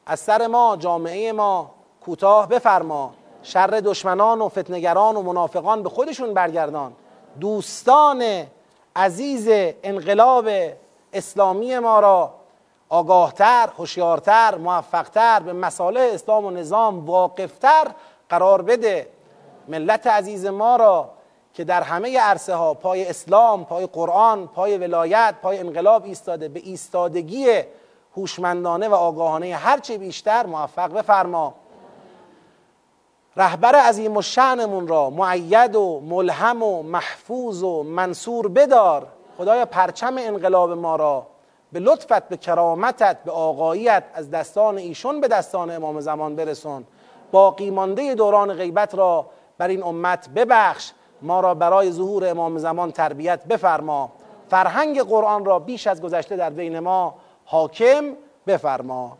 از سر ما جامعه ما کوتاه بفرما. شر دشمنان و فتنگران و منافقان به خودشون برگردان. دوستان عزیز انقلاب اسلامی ما را آگاهتر، هوشیارتر، موفقتر به مسائل اسلام و نظام واقفتر قرار بده. ملت عزیز ما را که در همه عرصه ها پای اسلام، پای قرآن، پای ولایت، پای انقلاب ایستاده به ایستادگی هوشمندانه و آگاهانه هرچه بیشتر موفق بفرما. رهبر عظیم و شعنمون را معید و ملهم و محفوظ و منصور بدار. خدایا پرچم انقلاب ما را به لطفت به کرامتت به آقاییت از دستان ایشون به دستان امام زمان برسون. باقی مانده دوران غیبت را بر این امت ببخش. ما را برای ظهور امام زمان تربیت بفرما. فرهنگ قرآن را بیش از گذشته در بین ما حاکم بفرما.